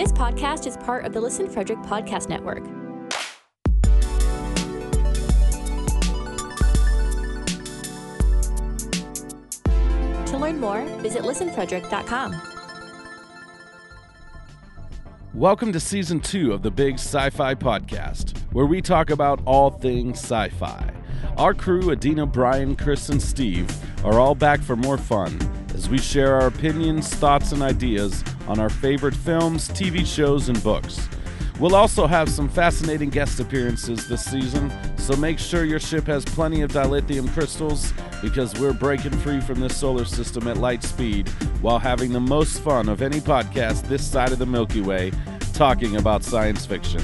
This podcast is part of the Listen Frederick Podcast Network. To learn more, visit listenfrederick.com. Welcome to season two of the Big Sci Fi Podcast, where we talk about all things sci fi. Our crew, Adeena, Brian, Cris, and Steve, are all back for more fun as we share our opinions, thoughts, and ideas on our favorite films, TV shows, and books. We'll also have some fascinating guest appearances this season, so make sure your ship has plenty of dilithium crystals because we're breaking free from this solar system at light speed while having the most fun of any podcast this side of the Milky Way talking about science fiction.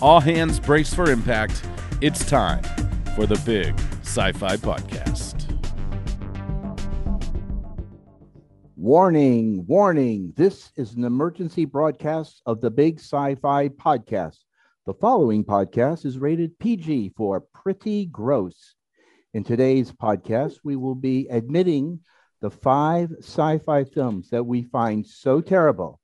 All hands brace for impact. It's time for the Big Sci Fi Podcast. Warning, warning. This is an emergency broadcast of the Big Sci Fi Podcast. The following podcast is rated PG for pretty gross. In today's podcast, we will be admitting the five sci fi films that we find so terrible,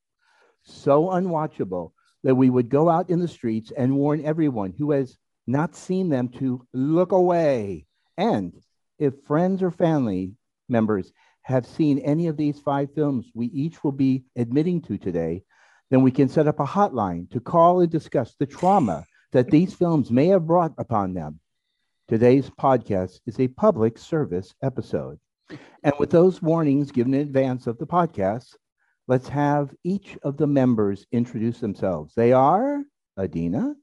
so unwatchable, that we would go out in the streets and warn everyone who has not seen them to look away. And if friends or family members have seen any of these five films we each will be admitting to today, then we can set up a hotline to call and discuss the trauma that these films may have brought upon them. Today's podcast is a public service episode. And with those warnings given in advance of the podcast, let's have each of the members introduce themselves. They are Adeena.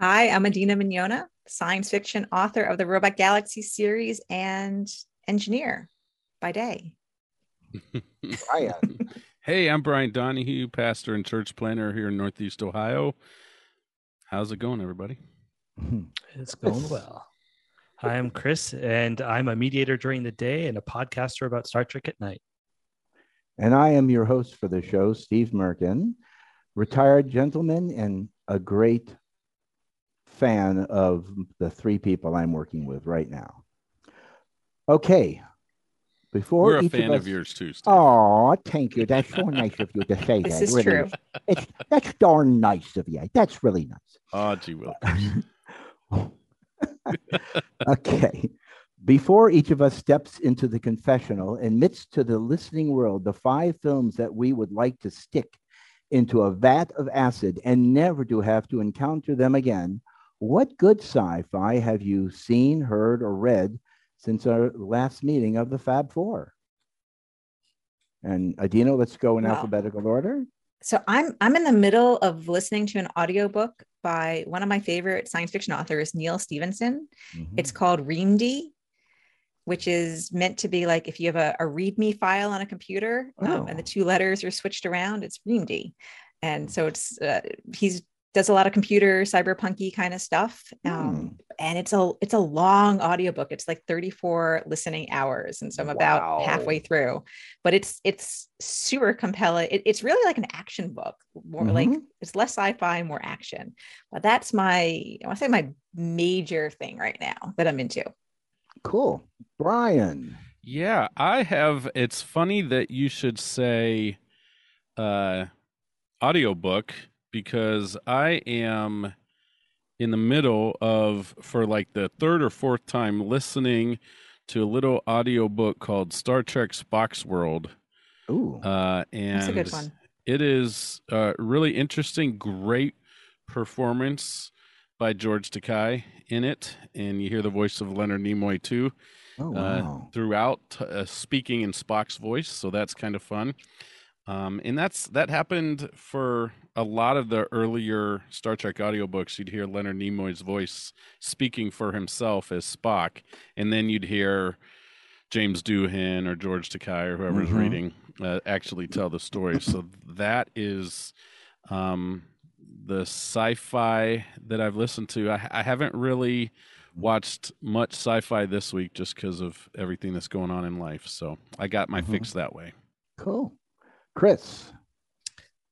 Hi, I'm Adeena Mignogna, science fiction author of the Robot Galaxy series and engineer by day. Brian. hey, I'm Brian Donahue, pastor and church planner here in Northeast Ohio. How's it going, everybody? It's going well. Hi, I'm Cris, and I'm a mediator during the day and a podcaster about Star Trek at night. And I am your host for the show, Steve Merkin, retired gentleman and a great fan of the three people I'm working with right now. Okay. Before We're a each fan of, of, us, yours too. Steve. Oh, thank you. That's so nice of you to say This that. is really true. It's, that's darn nice of you. That's really nice. Oh, gee willikers. okay. Before each of us steps into the confessional, admits to the listening world the five films that we would like to stick into a vat of acid and never to have to encounter them again, what good sci fi have you seen, heard, or read since our last meeting of the Fab Four? And Adeena, let's go in Wow. alphabetical order. So I'm I'm in the middle of listening to an audiobook by one of my favorite science fiction authors, Neal Stephenson. Mm-hmm. It's called Reamde, which is meant to be like if you have a, a README file on a computer um, and the Oh. two letters are switched around, it's Reamde. And so it's uh, he's does a lot of computer cyberpunky kind of stuff. Um, and it's a it's a long audiobook. It's like 34 listening hours. And so I'm about halfway through, but it's it's super compelling. It- it's really like an action book, more like Mhm. it's less sci-fi, more action. But that's my I want to say my major thing right now that I'm into. Cool. Brian. Yeah, I have. It's funny that you should say uh, audiobook because I am in the middle of, for like the third or fourth time, listening to a little audiobook called Star Trek Spock's World. Ooh. Uh, and That's a good one. it is uh, really interesting, great performance by George Takei in it. And you hear the voice of Leonard Nimoy too oh, uh, throughout, uh, speaking in Spock's voice. So that's kind of fun. Um, and that's that happened for a lot of the earlier Star Trek audiobooks. You'd hear Leonard Nimoy's voice speaking for himself as Spock, and then you'd hear James Doohan or George Takei or whoever's Mhm. reading uh, actually tell the story. so that is um, the sci-fi that I've listened to. I, I haven't really watched much sci-fi this week just because of everything that's going on in life. So I got my Mhm. fix that way. Cool. Cris.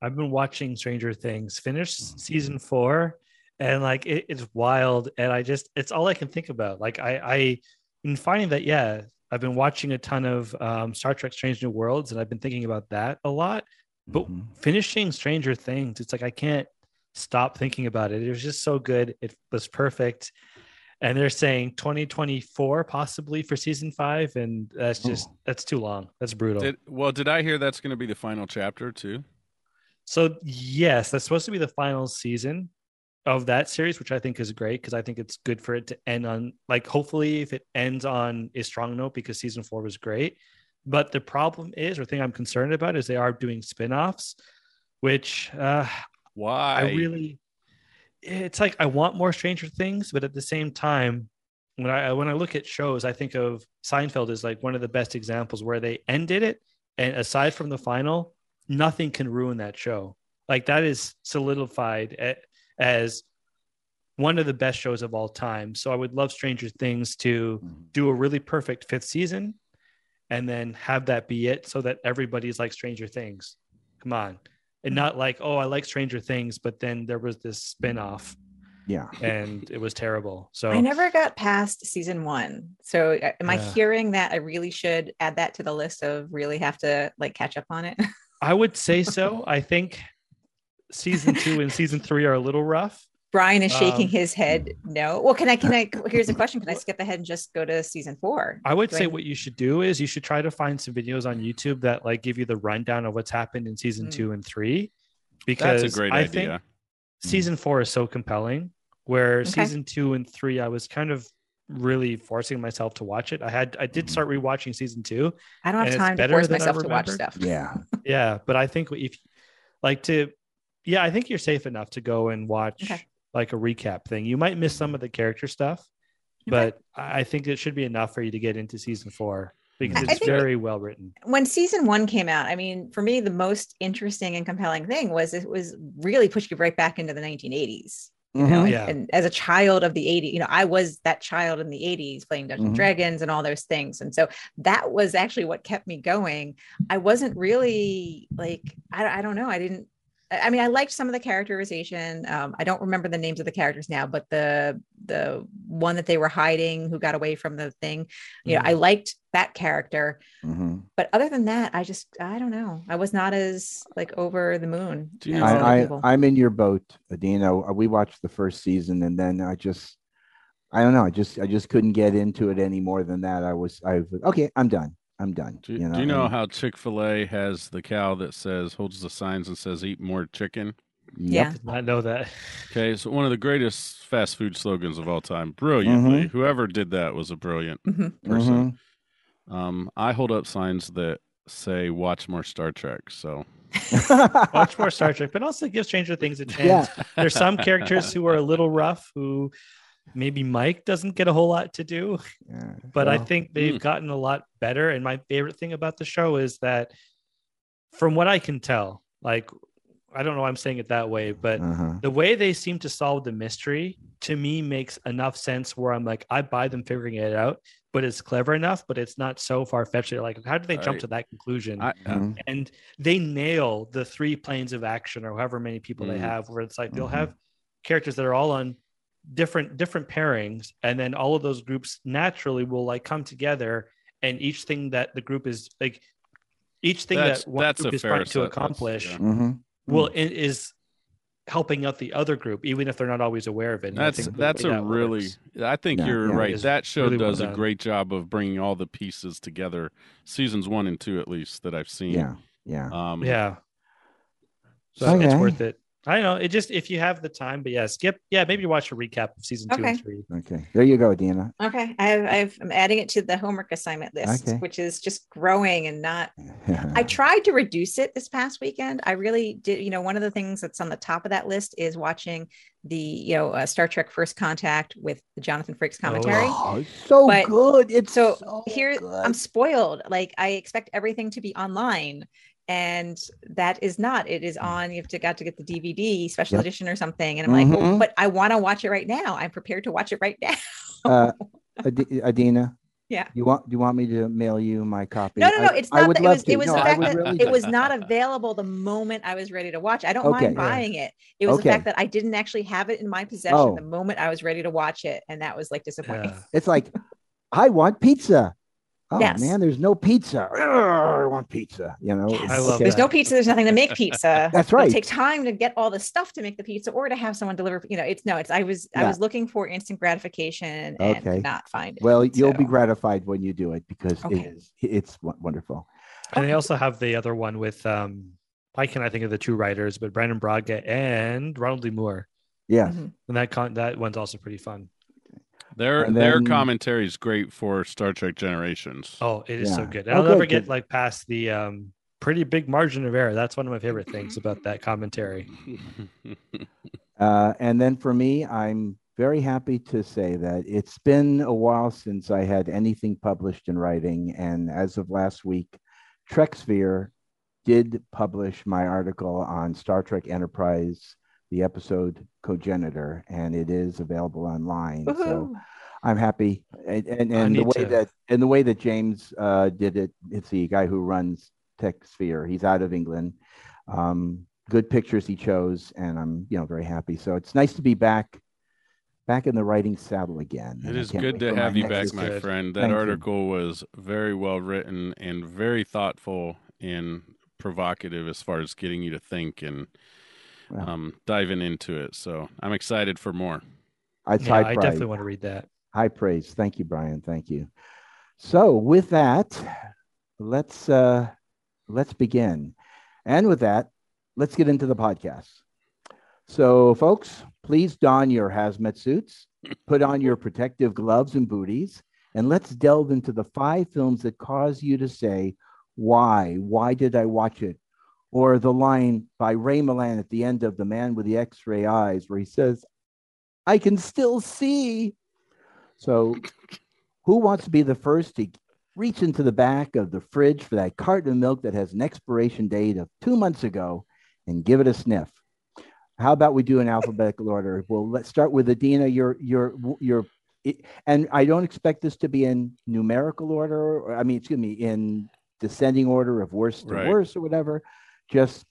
I've been watching Stranger Things, finished season four, and like it, it's wild. And I just, it's all I can think about. Like I, I been finding that, yeah, I've been watching a ton of um, Star Trek Strange New Worlds, and I've been thinking about that a lot. But Mhm. finishing Stranger Things, it's like I can't stop thinking about it. It was just so good. It was perfect. And they're saying 2024 possibly for season five, and that's just Oh. that's too long. That's brutal. Did, well, did I hear that's going to be the final chapter too? So yes, that's supposed to be the final season of that series, which I think is great because I think it's good for it to end on like hopefully if it ends on a strong note because season four was great. But the problem is, or thing I'm concerned about is they are doing spin-offs, which uh, Why? I really it's like I want more Stranger Things, but at the same time, when I when I look at shows, I think of Seinfeld as like one of the best examples where they ended it, and aside from the final, nothing can ruin that show. Like that is solidified as one of the best shows of all time. So I would love Stranger Things to mm-hmm. do a really perfect fifth season, and then have that be it, so that everybody's like Stranger Things. Come on. And not like, oh, I like Stranger Things, but then there was this spin-off Yeah. and it was terrible. So I never got past season one. So uh, am I Yeah. hearing that I really should add that to the list of really have to like catch up on it? I would say so. I think season two and season three are a little rough. Brian is shaking Um, his head. No. Well, can I? Can I? Here's a question. Can I skip ahead and just go to season four? I would Do say I- what you should do is you should try to find some videos on YouTube that like give you the rundown of what's happened in season Mm. two and three. Because That's a great I idea. think season four is so compelling. Where Okay. season two and three, I was kind of really forcing myself to watch it. I had I did start rewatching season two. I don't have it's time to force myself to watch stuff. Yeah. Yeah, but I think if like to yeah, I think you're safe enough to go and watch Okay. Like a recap thing. You might miss some of the character stuff, but I I think it should be enough for you to get into season four because it's very well written. when season one came out, I mean, for me, the most interesting and compelling thing was it was really pushed you right back into the 1980s. You know, Mhm. and, Yeah. and as a child of the 80s, you know, I was that child in the 80s playing Dungeons and Mhm. Dragons and all those things. And so that was actually what kept me going. I wasn't really like, I, I don't know. I didn't, I I mean, I liked some of the characterization. Um, I don't remember the names of the characters now, but the the one that they were hiding who got away from the thing, you know, I liked that character Mhm. but other than that, I just I don't know. I was not as like over the moon. Do you as know- other I, I, I'm in your boat, Adeena. We watched the first season, and then I just, I don't know. I just, I just couldn't get into it any more than that. I was, I was okay. I'm done. I'm done. Do, do you know and- how Chick Fil A has the cow that says holds the signs and says "Eat more chicken"? Yeah. Did not know that. Okay, so one of the greatest fast food slogans of all time. Brilliantly, Mm-hmm. whoever did that was a brilliant Mhm. person. Mhm. Um, I hold up signs that say "Watch more Star Trek." So Watch more Star Trek, but also give Stranger Things a chance. yeah. There's some characters who are a little rough who maybe Mike doesn't get a whole lot to do. yeah. but I think they've Mm. gotten a lot better. And my favorite thing about the show is that, from what I can tell, like I don't know why I'm saying it that way, but uh-huh. the way they seem to solve the mystery to me makes enough sense where I'm like, I buy them figuring it out, but it's clever enough, but it's not so far fetched. Like, how do they jump I- to that conclusion? I, Mhm. and they nail the three planes of action or however many people they Mm. have where it's like they'll Mhm. have characters that are all on different different pairings and then all of those groups naturally will like come together and each thing that the group is like each thing That's- that one that's group a is fair trying to accomplish yeah. Mhm. will i- is helping out the other group even if they're not always aware of it And I that's think that's way a that really. works- I think Yeah, you're yeah. right. That show really well does a done. great job of bringing all the pieces together. Seasons one and two, at least that I've seen. Yeah. Yeah. Um, yeah so it's worth it I don't know. It just if you have the time, but yeah, skip. Yeah, maybe watch a recap of season two Okay. and three. Okay. There you go, Dina. Okay, I've, I've I'm adding it to the homework assignment list, Okay. which is just growing and not. I tried to reduce it this past weekend. I really did. You know, one of the things that's on the top of that list is watching the you know uh, Star Trek First Contact with the Jonathan Frakes commentary. Oh, it's so But- good. It's so so, here good. I'm spoiled. Like I expect everything to be online. And that is not. It is on. You have to got to get the DVD special Yep. edition or something. And I'm like, well, Mhm. but I want to watch it right now. I'm prepared to watch it right now. uh, Adi- Adeena. Yeah. You want? Do you want me to mail you my copy? No, no, no. It's I not. That, it was. It was No, the fact that really it was not available the moment I was ready to watch. I don't Okay. mind Yeah. buying it. It was Okay. the fact that I didn't actually have it in my possession Oh. the moment I was ready to watch it, and that was like disappointing. Yeah. It's like, I want pizza. Oh Yes. man, there's no pizza. Ugh, I want pizza. You know, Yes. I love There's that. no pizza. There's nothing to make pizza. That's It'll right. take time to get all the stuff to make the pizza, or to have someone deliver. You know, it's no. It's I was I was looking for instant gratification and Okay. could not find it. Well, you'll be gratified when you do it because Okay. it is it's wonderful. And they also have the other one with um why can I think of the two writers, but Brannon Braga and Ronald D. Moore. Yes. Mhm. And that con- that one's also pretty fun. Their And their commentary is great for Star Trek Generations. Oh, it is so Yeah. good. Oh, And I'll never good, get good. like past the um pretty big margin of error. That's one of my favorite things about that commentary. Uh, and then for me, I'm very happy to say that it's been a while since I had anything published in writing. And as of last week, TrekSphere did publish my article on Star Trek Enterprise, the episode Cogenitor, and it is available online. So I'm happy, and and, and the way to- that and the way that James uh, did it. It's the guy who runs TrekSphere. He's out of England. Um, good pictures he chose, and I'm you know very happy. So it's nice to be back, back in the writing saddle again. It and I is can't good to have you back, my good. friend. That Thank you. article was very well written and very thoughtful and provocative as far as getting you to think and Well. um, diving into it. So I'm excited for more. It's Yeah, high I praise. definitely want to read that. High praise. Thank you, Brian. Thank you. So with that, let's uh, let's begin. And with that, let's get into the podcast. So, folks, please don your hazmat suits, put on your protective gloves and booties, and let's delve into the five films that cause you to say, Why? Why did I watch it? Or the line by Ray Milland at the end of The Man with the X ray Eyes, where he says, I can still see. So, who wants to be the first to reach into the back of the fridge for that carton of milk that has an expiration date of two months ago and give it a sniff? How about we do an alphabetical order? Well, let's start with Adeena. Your your your, and I don't expect this to be in numerical order. Or, I mean, excuse me, in descending order of worst to Right. worst or whatever. Just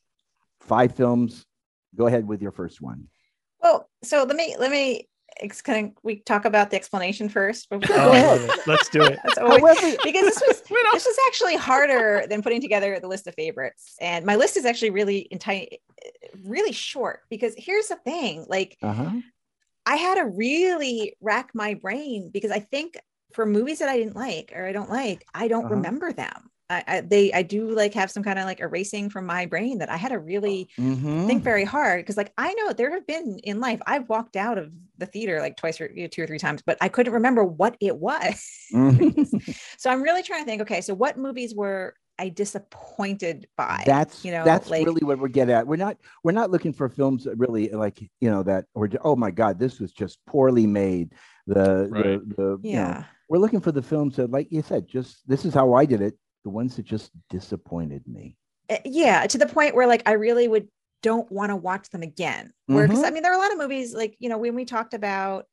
five films. Go ahead with your first one. Well, so let me let me ex- kind of we talk about the explanation first. Oh, I ahead. love it. Let's do it. Always- because this was this was actually harder than putting together the list of favorites and my list is actually really enti- really short because here's the thing like uh-huh. i had to really rack my brain because i think for movies that i didn't like or i don't like i don't Uh-huh. remember them I, I they i do like have some kind of like erasing from my brain that i had to really Mhm. think very hard because like i know there have been in life i've walked out of the theater like twice or you know, two or three times but i couldn't remember what it was Mhm. so I'm really trying to think, okay, so what movies were I disappointed by? that's you know, that's like- really what we're getting at. We're not we're not looking for films that really like you know that or oh my god, this was just poorly made. The Right. the, the you know, yeah. we're looking for the films that, like you said, just this is how I did it. The ones that just disappointed me. Uh, yeah, to the point where like I really would don't want to watch them again. Where because I mean there are a lot of movies like, you know, when we talked about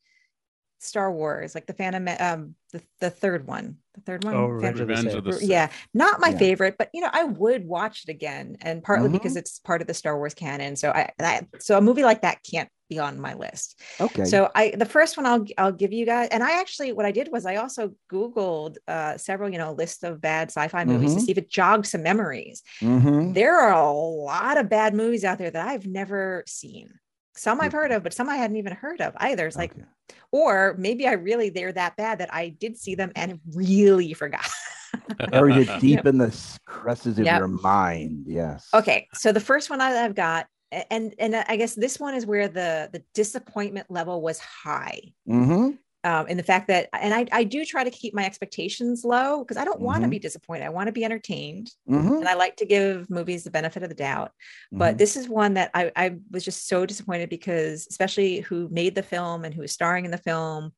Star Wars, like the Phantom um the, the third one. The third one. Oh, Phantom- Revenge of the Sith. of the Sith. yeah not my Yeah. favorite but you know i would watch it again and partly Mhm. because it's part of the star wars canon so I, I so a movie like that can't be on my list Okay. so i the first one i'll i'll give you guys and i actually what i did was i also googled uh several you know list of bad sci-fi movies to Mhm. see if it jogged some memories Mhm. there are a lot of bad movies out there that i've never seen some i've heard of but some i hadn't even heard of either it's like Okay. or maybe i really they're that bad that i did see them and really forgot buried it deep in the s- crevices of Yep. your mind. Yes. Okay, so the first one I- I've got, and and I guess this one is where the the disappointment level was high. Mm-hmm. Um, in the fact that, and I, I do try to keep my expectations low because I don't want to Mhm. be disappointed. I want to be entertained, Mm-hmm. and I like to give movies the benefit of the doubt. But this is one that I, I was just so disappointed because, especially who made the film and who is starring in the film,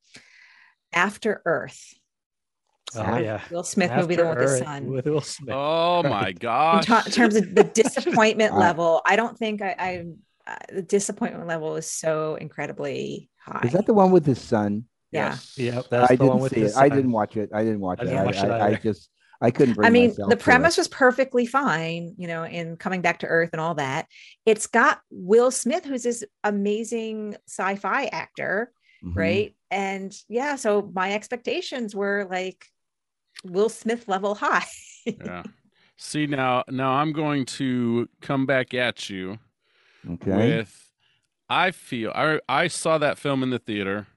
After Earth, Oh yeah. Will Smith movie, the one with the Earth sun. With Will Smith. Oh my Right. in, gosh! ta- in terms of the disappointment level, I don't think I, I uh, the disappointment level is so incredibly high. is that the one with his son? Yeah. Yes. Yep, that's I the didn't with see his it. I didn't watch it. I didn't watch I it. didn't I, watch it I, I just I couldn't bring I mean, myself the premise was perfectly fine, you know, in coming back to Earth and all that. It's got Will Smith, who's this amazing sci-fi actor, Mhm. right? And yeah, so my expectations were like Will Smith level high. yeah. See now, now I'm going to come back at you Okay. with. I feel I I saw that film in the theater.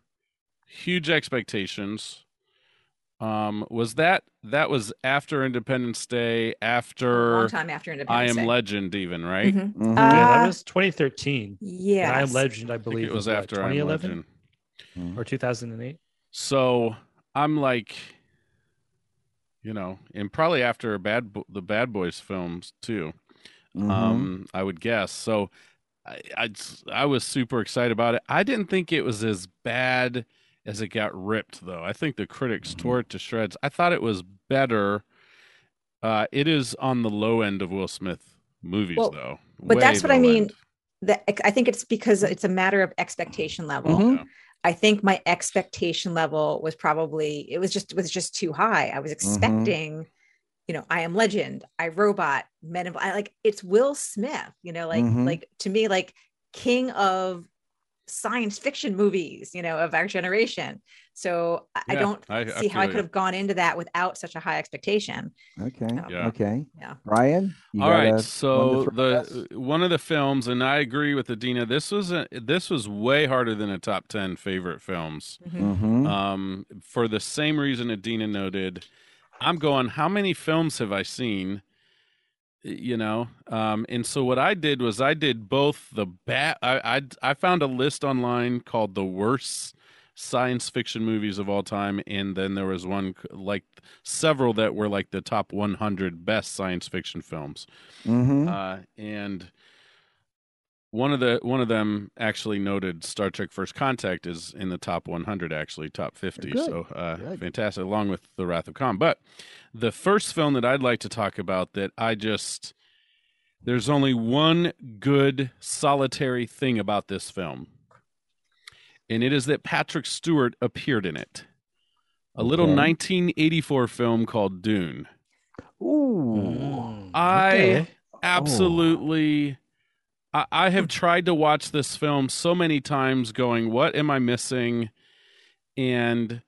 Huge expectations. Um, was that that was after Independence Day? a After long time after Independence I Am Day. Legend, even right? Mhm. Mhm. Uh, yeah, that was 2013. Yeah. I Am Legend, I I believe, it was what, after I Am 2011 Legend. or 2008. So I'm like, you know, and probably after Bad Bo- the Bad Boys films too. Mhm. Um, I would guess. So I, I I was super excited about it. I didn't think it was as bad as it got ripped though. I think the critics Mm-hmm. tore it to shreds. I thought it was better. Uh, it is on the low end of Will Smith movies Well, though. but Way that's what I mean. end. that I think it's because it's a matter of expectation level. Mhm. I think my expectation level was probably it was just it was just too high. I was expecting, you know, I am Legend, I Robot, Men in I like it's Will Smith. You know, like Mhm. like to me like king of science fiction movies. You know, of our generation. So I, I don't I- I see how I could you. have gone into that without such a high expectation. Okay. Yeah. Okay. Yeah. Ryan. you All got right, a- so one to us? the one of the films, and I agree with Adeena. This was a, this was way harder than a top ten favorite films. Mhm. Um, for the same reason Adeena noted, I'm going. How many films have I seen? You know, um, and so what I did was I did both the bad. I, I I found a list online called the worst science fiction movies of all time, and then there was one like several that were like the top 100 best science fiction films Mhm. uh, and one of the one of them actually noted Star Trek: First Contact is in the top 100, actually top 50. Good. So uh, Good. fantastic, along with The Wrath of Khan. But the first film that I'd like to talk about that I just there's only one good solitary thing about this film, and it is that Patrick Stewart appeared in it. A little Okay. 1984 film called Dune. Ooh. I okay. absolutely I, I have tried to watch this film so many times going what am i missing? And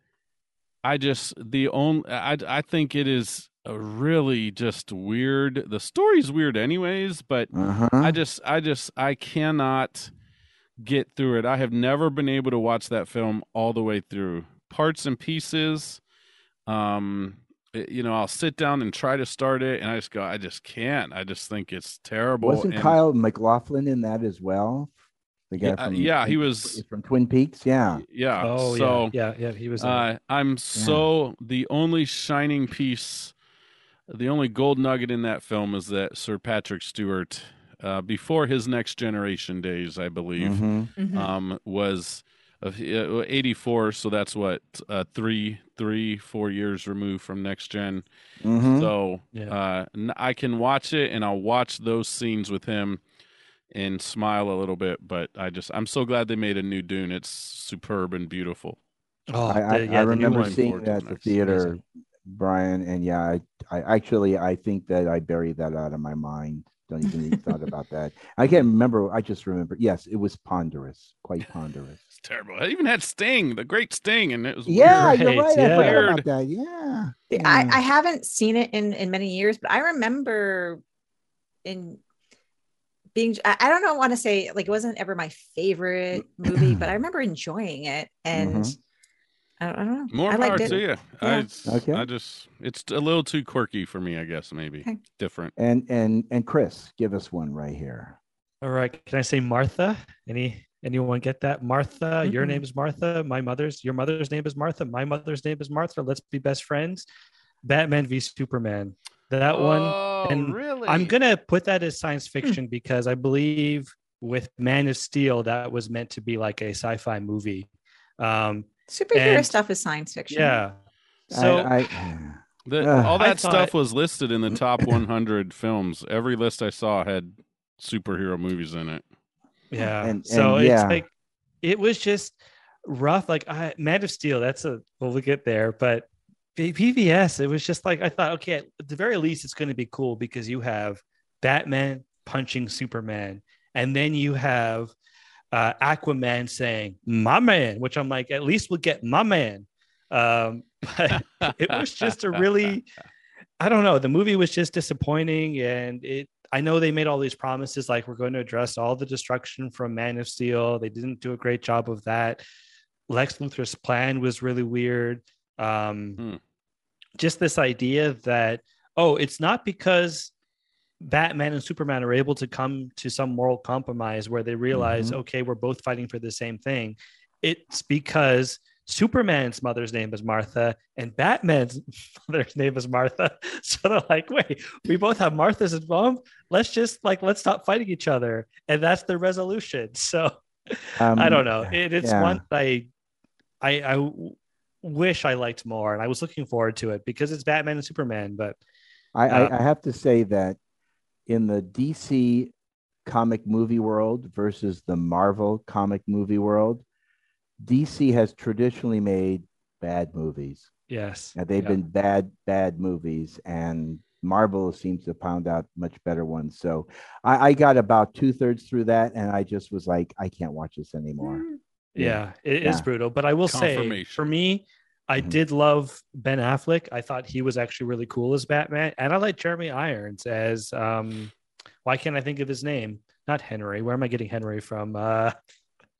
i just the only i, I think it is really just weird. The story's weird anyways but Uh-huh. i just i just i cannot get through it. I have never been able to watch that film all the way through. Parts and pieces um you know i'll sit down and try to start it and i just go i just can't i just think it's terrible Wasn't and- Kyle MacLachlan in that as well? The guy Yeah, uh, from yeah, he was- from Twin Peaks. Yeah. yeah Oh so yeah, yeah, yeah. He was. uh, i'm so the only shining piece the only gold nugget in that film is that sir patrick stewart uh, before his next generation days i believe Mhm. Mhm. um, was of uh, 84 so that's what uh, three three four years removed from next gen Mhm. so Yeah. uh, n- i can watch it and i'll watch those scenes with him and smile a little bit but i just i'm so glad they made a new dune it's superb and beautiful oh, I, I, the- yeah, I remember seeing that the at the theater, Amazing. Brian, and yeah, I, I actually I think that I buried that out of my mind. Don't even even thought about that. I can't remember. I just remember. Yes, it was ponderous, quite ponderous. It's terrible it even had sting the great sting and it was Yeah, weird. you're Right, right. I yeah. forgot about that. Yeah. I, yeah. I haven't seen it in in many years, but I remember in being I, I don't know want to say like it wasn't ever my favorite movie, but I remember enjoying it and Mhm. I, don't, I don't know. more I power to it. you I, Okay. I just it's a little too quirky for me i guess maybe Okay. different And and and Cris, give us one right here. All right. Can I say Martha? Any anyone get that? Martha, your Mhm. name is Martha. My mother's your mother's name is Martha. My mother's name is Martha. Let's be best friends. Batman v Superman. That one. oh, and really I'm gonna put that as science fiction because I believe with Man of Steel that was meant to be like a sci-fi movie. Um, Superhero And- stuff is science fiction. yeah. So I, I The, Ugh. all I that stuff was listed in the top 100 films. Every list I saw had superhero movies in it. Yeah. And- so and it's like it was just rough. Like I Man of Steel, that's a well, we'll get there, but P- PVS, it was just like I thought, okay, at the very least, it's going to be cool because you have Batman punching Superman, and then you have uh, Aquaman saying "my man," which I'm like, at least we'll get my man. Um, but it was just a really, I don't know. The movie was just disappointing, and it. I know they made all these promises, like we're going to address all the destruction from Man of Steel. They didn't do a great job of that. Lex Luthor's plan was really weird. Um, Hmm. Just this idea that oh, it's not because Batman and Superman are able to come to some moral compromise where they realize, Mhm. okay, we're both fighting for the same thing. It's because Superman's mother's name is Martha and Batman's mother's name is Martha. So they're like, wait, we both have Martha's involved. Let's just like, let's stop fighting each other. And that's the resolution. So Um, I don't know. It, it's yeah. one I wish I liked more. And I was looking forward to it because it's Batman and Superman. But I, Uh, I, I have to say that in the DC comic movie world versus the Marvel comic movie world, DC has traditionally made bad movies. yes, Uh, they've Yeah. been bad, bad movies, and Marvel seems to pound out much better ones. So I, I got about two thirds through that, and I just was like, I can't watch this anymore. Yeah, it is Yeah. brutal. But I will say, for me, I Mhm. did love Ben Affleck. I thought he was actually really cool as Batman, and I like Jeremy Irons as. Um, why can't I think of his name? Not Henry. Where am I getting Henry from? Uh,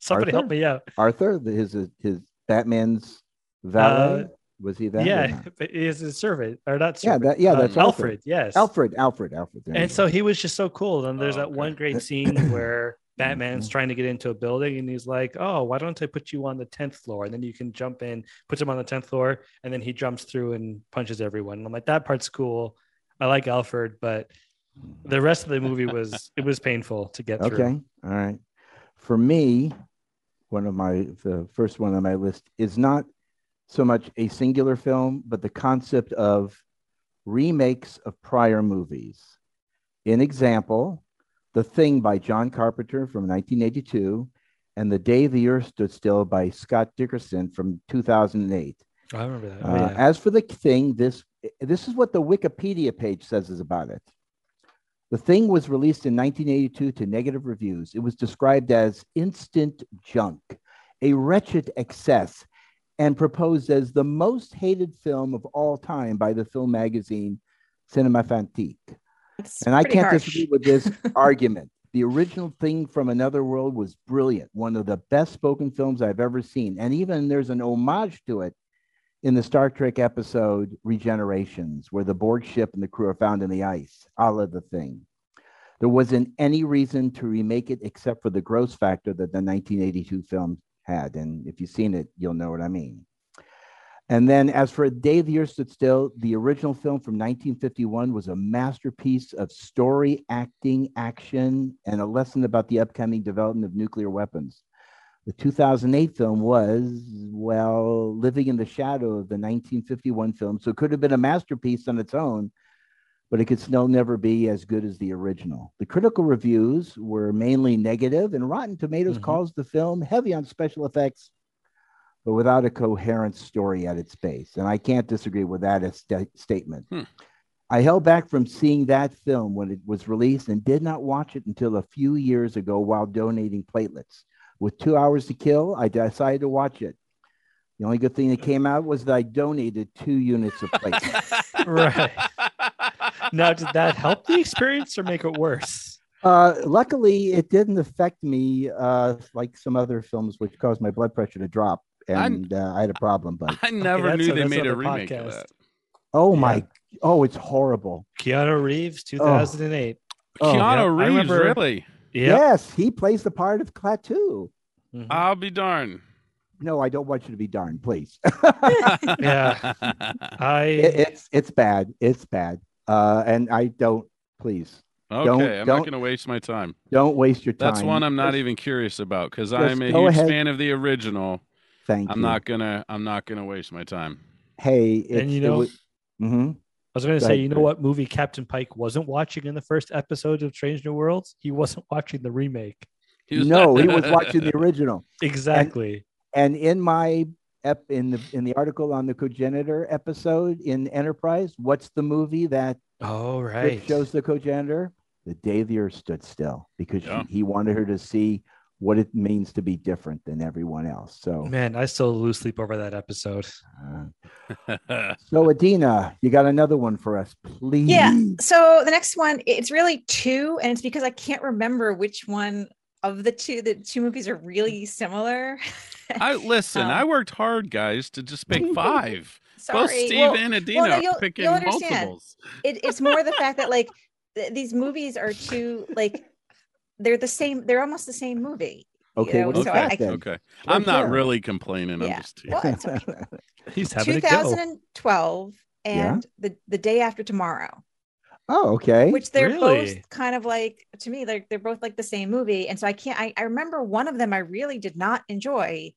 somebody help me out. Arthur, his his Batman's valet, was he that? Uh, yeah, he is his servant or not? Yeah, that- yeah, uh, that's Arthur. Alfred. Yes, Alfred, Alfred, Alfred. And so he was just so cool. And there's Oh, that okay. one great scene where Batman's Mhm. trying to get into a building and he's like, Oh, why don't I put you on the 10th floor? And then you can jump in, puts him on the 10th floor, and then he jumps through and punches everyone. And I'm like, that part's cool. I like Alfred, but the rest of the movie was it was painful to get through. Okay. All right. For me, one of my the first one on my list is not so much a singular film, but the concept of remakes of prior movies. In example, The Thing by John Carpenter from 1982 and The Day the Earth Stood Still by Scott Derrickson from 2008. I remember that. Uh, yeah. As for the thing, this this is what the Wikipedia page says is about it. The thing was released in 1982 to negative reviews. It was described as instant junk, a wretched excess, and proposed as the most hated film of all time by the film magazine Cinema Fantique. It's And I can't harsh. disagree with this argument. The original thing from another world was brilliant, one of the best spoken films I've ever seen. And even there's an homage to it in the Star Trek episode Regenerations, where the Borg ship and the crew are found in the ice, a la the thing. There wasn't any reason to remake it except for the gross factor that the 1982 film had. And if you've seen it, you'll know what I mean. And then, as for A Day the Earth Stood Still, the original film from 1951 was a masterpiece of story, acting, action, and a lesson about the upcoming development of nuclear weapons. The 2008 film was, well, living in the shadow of the 1951 film, so it could have been a masterpiece on its own, but it could still never be as good as the original. The critical reviews were mainly negative, and Rotten Tomatoes Mhm. calls the film heavy on special effects but without a coherent story at its base. And I can't disagree with that as sta- statement. Hmm. I held back from seeing that film when it was released and did not watch it until a few years ago while donating platelets. With two hours to kill, I decided to watch it. The only good thing that came out was that I donated two units of platelets. Right. now, did that help the experience or make it worse? Uh, luckily, it didn't affect me uh, like some other films, which caused my blood pressure to drop, and uh, I had a problem. But I never that's knew they made a another remake of podcast. that. oh Yeah. my, oh, it's horrible. Keanu Reeves, 2008. Oh, Keanu yeah, Reeves, remember- really? Yep. Yes, he plays the part of Klaatu. Mhm. I'll be darned. No, I don't want you to be darned, please. Yeah. I It- it's it's bad. It's bad. Uh, and I don't. Please okay, Don't- I'm not don't- going to waste my time. don't waste your time. That's one I'm not Just- even curious about because I'm a huge ahead. fan of the original. Thank I'm you. not gonna. I'm not gonna waste my time. Hey, it's, you know- hmm I was going to say, you know what movie Captain Pike wasn't watching in the first episode of Strange New Worlds? He wasn't watching the remake. He was- no, he was watching the original. Exactly. And in my ep, in the in the article on the cogenitor episode in Enterprise, what's the movie that oh, Rip right. shows the cogenitor? The day the Earth stood still because Yeah. she, he wanted her to see what it means to be different than everyone else. So, Man, I still lose sleep over that episode. uh, so Adeena, you got another one for us, please? Yeah. So the next one, it's really two, and it's because I can't remember which one of the two. The two movies are really similar. I listen. Um, I worked hard, guys, to just pick five. Sorry. Both Steve Well, and Adeena well, no, you'll- picking you'll understand. multiples. it, it's more the fact that like th- these movies are two like they're the same. They're almost the same movie. you Okay, know, what do you so okay, I- got I- then? okay. I'm not Yeah. really complaining. I'm Yeah. just Well, it's okay. He's having a go. 2012 Yeah. and the the day after tomorrow. oh, okay. which they're Really? both kind of like to me they're, they're both like the same movie and so i can't I, I remember one of them i really did not enjoy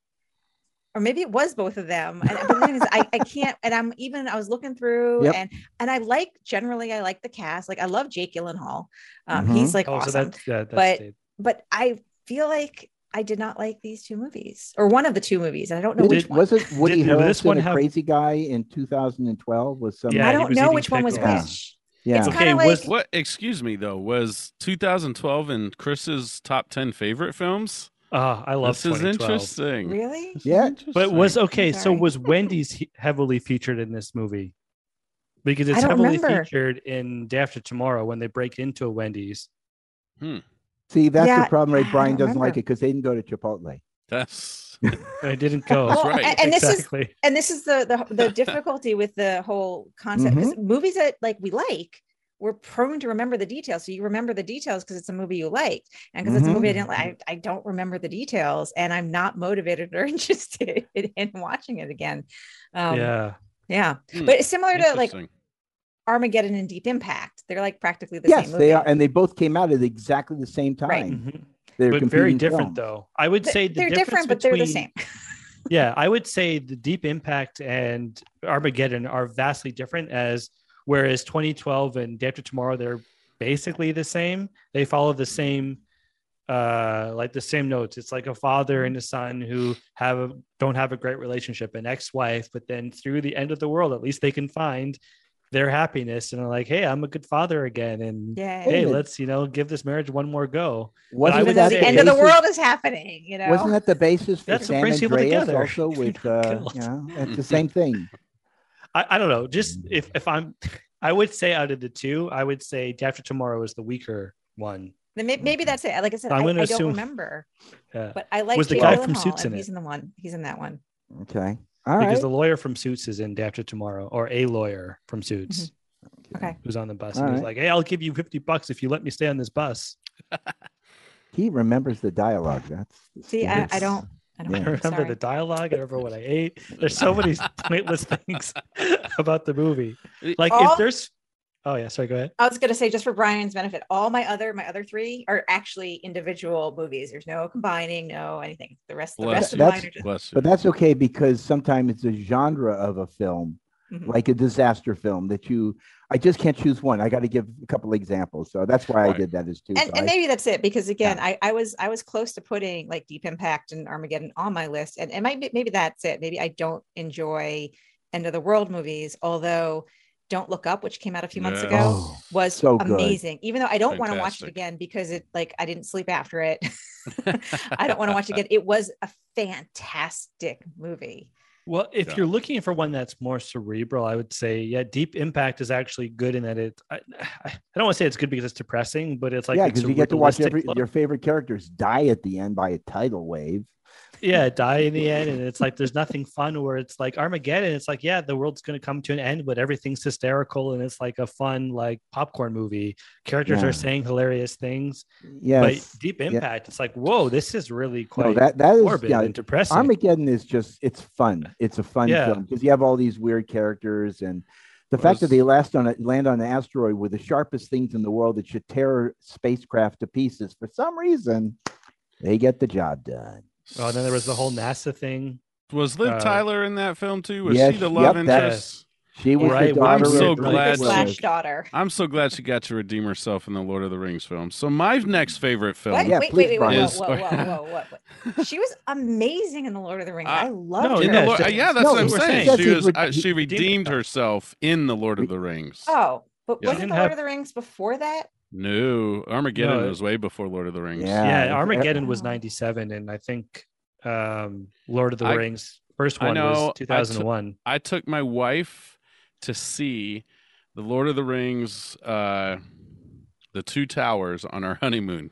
or maybe it was both of them and but the thing is, I, I can't and i'm even i was looking through Yep. and and i like generally i like the cast like i love jake gyllenhaal um, Mhm. he's like Oh, awesome so that's, yeah, that's But- it. but i feel like i did not like these two movies or one of the two movies and i don't know Did- which one was it Woody Did- no, this Harrelson, one a have- crazy guy in 2012? Was some Yeah, i don't know eating which one was pickles. which yeah. it's Okay, kind like was- What? Excuse me, though. Was 2012 in Cris's top 10 favorite films? Ah, I love this is interesting. really This is Yeah. But was okay. So was Wendy's heavily featured in this movie? Because it's heavily remember. featured in Day After Tomorrow when they break into a Wendy's. See, that's Yeah, the problem. Right? Brian don't doesn't like it because they didn't go to Chipotle. that's I didn't go. That's Well, right. and- and this is and this is the the, the difficulty with the whole concept because movies that like we like we're prone to remember the details so you remember the details because it's a movie you liked and because it's a movie i didn't like I, I don't remember the details and i'm not motivated or interested in watching it again um yeah, yeah. Hmm, but it's similar to like armageddon and deep impact they're like practically the yes, same movie they are, and they both came out at exactly the same time. Right. Mhm. They're But very different films. though. I would say the they're difference different but they're the same yeah, I would say the Deep Impact and Armageddon are vastly different. As whereas 2012 and Day After Tomorrow, they're basically the same. They follow the same, uh, like the same notes. It's like a father and a son who have a, don't have a great relationship, an ex-wife, but then through the end of the world, at least they can find their happiness and are like, hey, I'm a good father again, and yeah hey, let's you know give this marriage one more go. Wasn't even though that the end of the world is happening you know Wasn't that the basis for That's what San brings people Andreas together. also with uh, you know, it's the same thing. I, I don't know. Just mm-hmm. if if I'm, I would say out of the two, I would say Day After Tomorrow is the weaker one. Then may- maybe mm-hmm. that's it like i said I'm I, gonna I don't assume- remember Yeah. but i like Was the Jake guy from Gyllenhaal, Suits and in he's in the one he's in that one Okay. All because right. the lawyer from Suits is in Day After Tomorrow, or a lawyer from Suits mm-hmm. okay who's on the bus. All and he's right. like, "Hey, I'll give you fifty bucks if you let me stay on this bus." He remembers the dialogue. That's See, I, I that's- don't. I don't Yeah. I remember Sorry. the dialogue. I remember what I ate. There's so many pointless things about the movie. Like All- if there's, oh yeah, sorry, go ahead. I was gonna say just for Brian's benefit, all my other my other three are actually individual movies. There's no combining, no anything. The rest, the Bless rest of mine are just But that's okay because sometimes it's a genre of a film, Mhm. like a disaster film that you. I just can't choose one. I got to give a couple examples. So that's why I did that as two. and, So and I- maybe that's it because again I, I was i was close to putting like deep impact and armageddon on my list and, and maybe, maybe that's it maybe i don't enjoy end of the world movies although don't look up which came out a few months Yeah. ago Oh, was so good. amazing even though i don't want to watch it again because it like i didn't sleep after it i don't want to watch it again it was a fantastic movie Well, if Yeah. you're looking for one that's more cerebral, I would say, yeah, Deep Impact is actually good in that it. I, I I don't want to say it's good because it's depressing, but it's like yeah, because you get to watch every your favorite characters die at the end by a tidal wave. Yeah die in the end and it's like there's nothing fun where it's like armageddon it's like yeah the world's going to come to an end but everything's hysterical and it's like a fun like popcorn movie characters Yeah. are saying hilarious things yeah but deep impact it's like whoa this is really quite no, that that is morbid yeah. and depressing Armageddon is just it's fun. It's a fun Yeah. film because you have all these weird characters and the fact that they last on a, land on an asteroid with the sharpest things in the world that should tear spacecraft to pieces for some reason they get the job done. Oh then there was the whole nasa thing Was Liv Uh, Tyler in that film too? Was yes, she the love that- interest? She was Right, the well, I'm so glad she- slash daughter I'm so glad she got to redeem herself in the Lord of the Rings film. So my next favorite film. Yeah, wait, please, wait, wait, wait, Brian. whoa, whoa, whoa, whoa, whoa, whoa. She was amazing in the Lord of the Rings. Uh, I loved no, her. In Yeah, the Lord, yeah, that's no, what I'm saying. saying She, was, uh, she redeemed redeemed herself. herself in the Lord of the Rings. Oh, but Yeah. wasn't Didn't the Lord have- of the Rings before that? No, Armageddon No. was way before Lord of the Rings. Yeah. yeah, Armageddon was 97, and I think um, Lord of the I- Rings first one know, was 2001. I took my wife to see the Lord of the Rings, uh, the Two Towers on our honeymoon.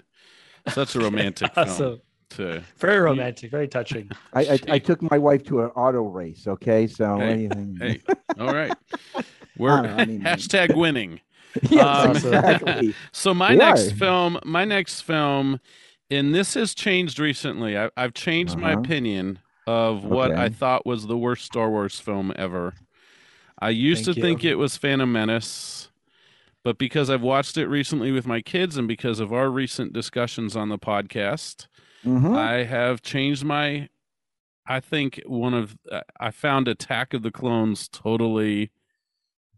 Such a romantic film. Awesome. To Very romantic, very touching. I, I, I took my wife to an auto race. Okay, so Hey, anything. hey, all right, we're On a hashtag winning. yes, Um, exactly. So my We next are. film, my next film, and this has changed recently. I, I've changed my Uh-huh. opinion of what I thought was the worst Star Wars film ever. I used Thank to think you. it was Phantom Menace, but because I've watched it recently with my kids and because of our recent discussions on the podcast, Mhm. I have changed my. I think one of I found Attack of the Clones totally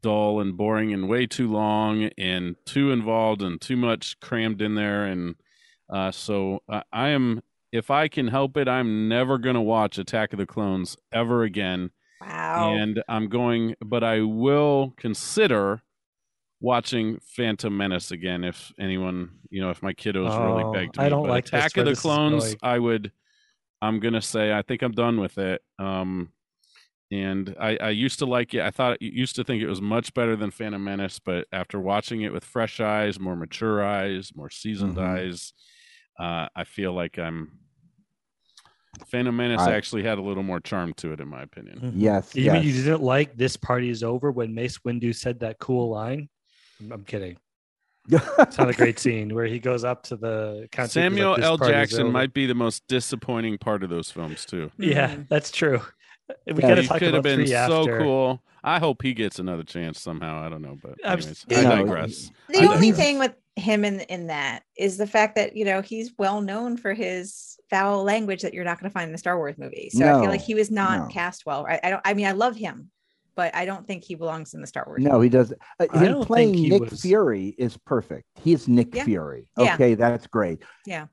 dull and boring and way too long and too involved and too much crammed in there and uh, so I I am if I can help it I'm never going to watch Attack of the Clones ever again Wow. and I'm going but I will consider watching Phantom Menace again if anyone you know if my kiddos Oh, really begged me I don't But like Attack where of the Clones going. I would I'm gonna say I think I'm done with it. Um, and I, I used to like it. I thought used to think it was much better than Phantom Menace, but after watching it with fresh eyes, more mature eyes, more seasoned Mhm. eyes, uh, I feel like I'm. Phantom Menace I- actually had a little more charm to it, in my opinion. Yes. You yes. mean you didn't like this party is over when Mace Windu said that cool line? I'm, I'm kidding. It's not a great scene where he goes up to the counter. he's like, Samuel L. Jackson might be the most disappointing part of those films too. Yeah, Mhm. that's true. We Yeah, he talk could have been so after. cool. I hope he gets another chance somehow. I don't know, but anyways, I No, digress. The I only thing with him in in that is the fact that you know he's well known for his foul language that you're not going to find in the Star Wars movie. So I feel like he was not no. cast well. I, I don't. I mean, I love him, but I don't think he belongs in the Star Wars. No, he doesn't. Uh, him playing Nick was- Fury is perfect. He is Nick Yeah. Fury. Yeah. Okay, that's great. Yeah.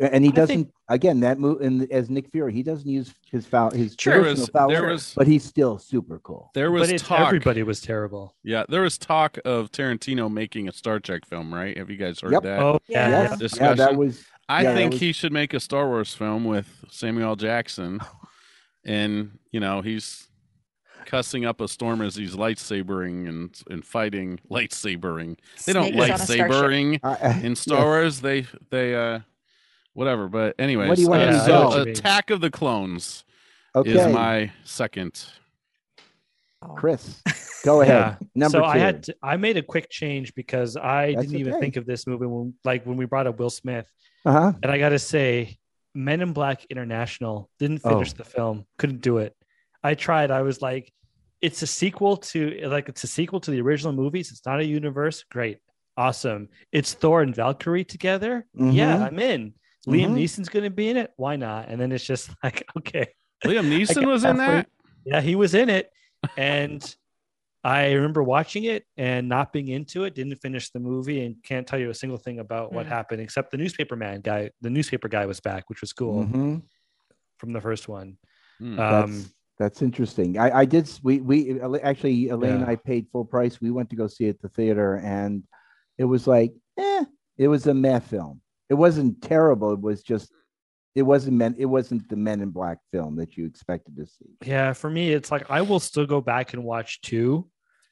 A- And he doesn't. think- again, that move and as Nick Fury, he doesn't use his foul his Sure. Traditional was foul, there was but he's still super cool. there was but it, talk. everybody was terrible. Yeah, there was talk of Tarantino making a Star Trek film, right? Have you guys heard Yep. that? Oh Yeah. yeah, Yes, yeah, Discussion. that was. I yeah, think was- he should make a Star Wars film with Samuel Jackson, and you know he's cussing up a storm as he's lightsabering and and fighting lightsabering. They don't Snakes on a starship. lightsabering in Star yeah. Wars. They they uh whatever. But anyways, What do you want uh, to so do? Attack of the Clones Okay, is my second. Oh. Cris, go ahead. Number so two. I had to, I made a quick change because I That's didn't even okay. think of this movie when like when we brought up Will Smith, uh-huh. and I got to say, Men in Black International didn't finish Oh. the film, couldn't do it. I tried. I was like, it's a sequel to like it's a sequel to the original movies. It's not a universe. Great, awesome. It's Thor and Valkyrie together. Yeah, Mhm. I'm in. Liam Mhm. Neeson's going to be in it. Why not? And then it's just like, okay, Liam Neeson was in halfway- that. yeah, he was in it. And I remember watching it and not being into it, didn't finish the movie, and can't tell you a single thing about what Mm. happened except the newspaper man guy, the newspaper guy was back, which was cool Mhm. from the first one. That's, Um, that's interesting. I, I did. We we actually Elaine and Yeah. I paid full price. We went to go see it at the theater, and it was like, eh, it was a meh film. It wasn't terrible. It was just, it wasn't meant. It wasn't the Men in Black film that you expected to see. yeah, for me, it's like I will still go back and watch two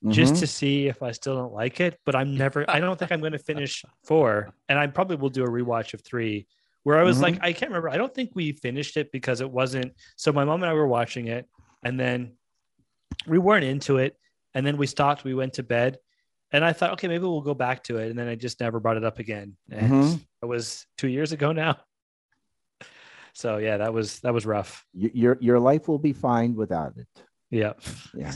just Mhm. to see if I still don't like it. But I'm never, I don't think I'm going to finish four. And I probably will do a rewatch of three where I was Mhm. like, I can't remember. I don't think we finished it because it wasn't. So my mom and I were watching it and then we weren't into it. And then we stopped, we went to bed. And I thought, okay, maybe we'll go back to it. And then I just never brought it up again. And Mhm. it was two years ago now. So yeah, that was that was rough. Your your life will be fine without it. Yeah. Yeah.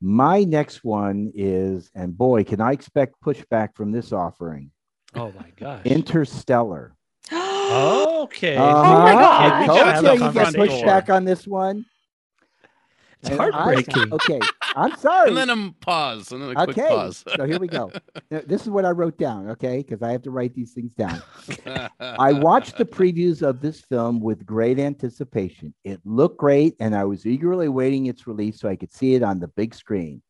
My next one is, and boy, can I expect pushback from this offering? Oh my gosh. Interstellar. okay. Uh-huh. my God. I We told gotta you you get pushback on this one. It's And I- heartbreaking. okay, I'm sorry. and then a pause, and then a quick okay, pause. so here we go. Now, This is what I wrote down, okay, because I have to write these things down. I watched the previews of this film with great anticipation. It looked great, and I was eagerly waiting its release so I could see it on the big screen.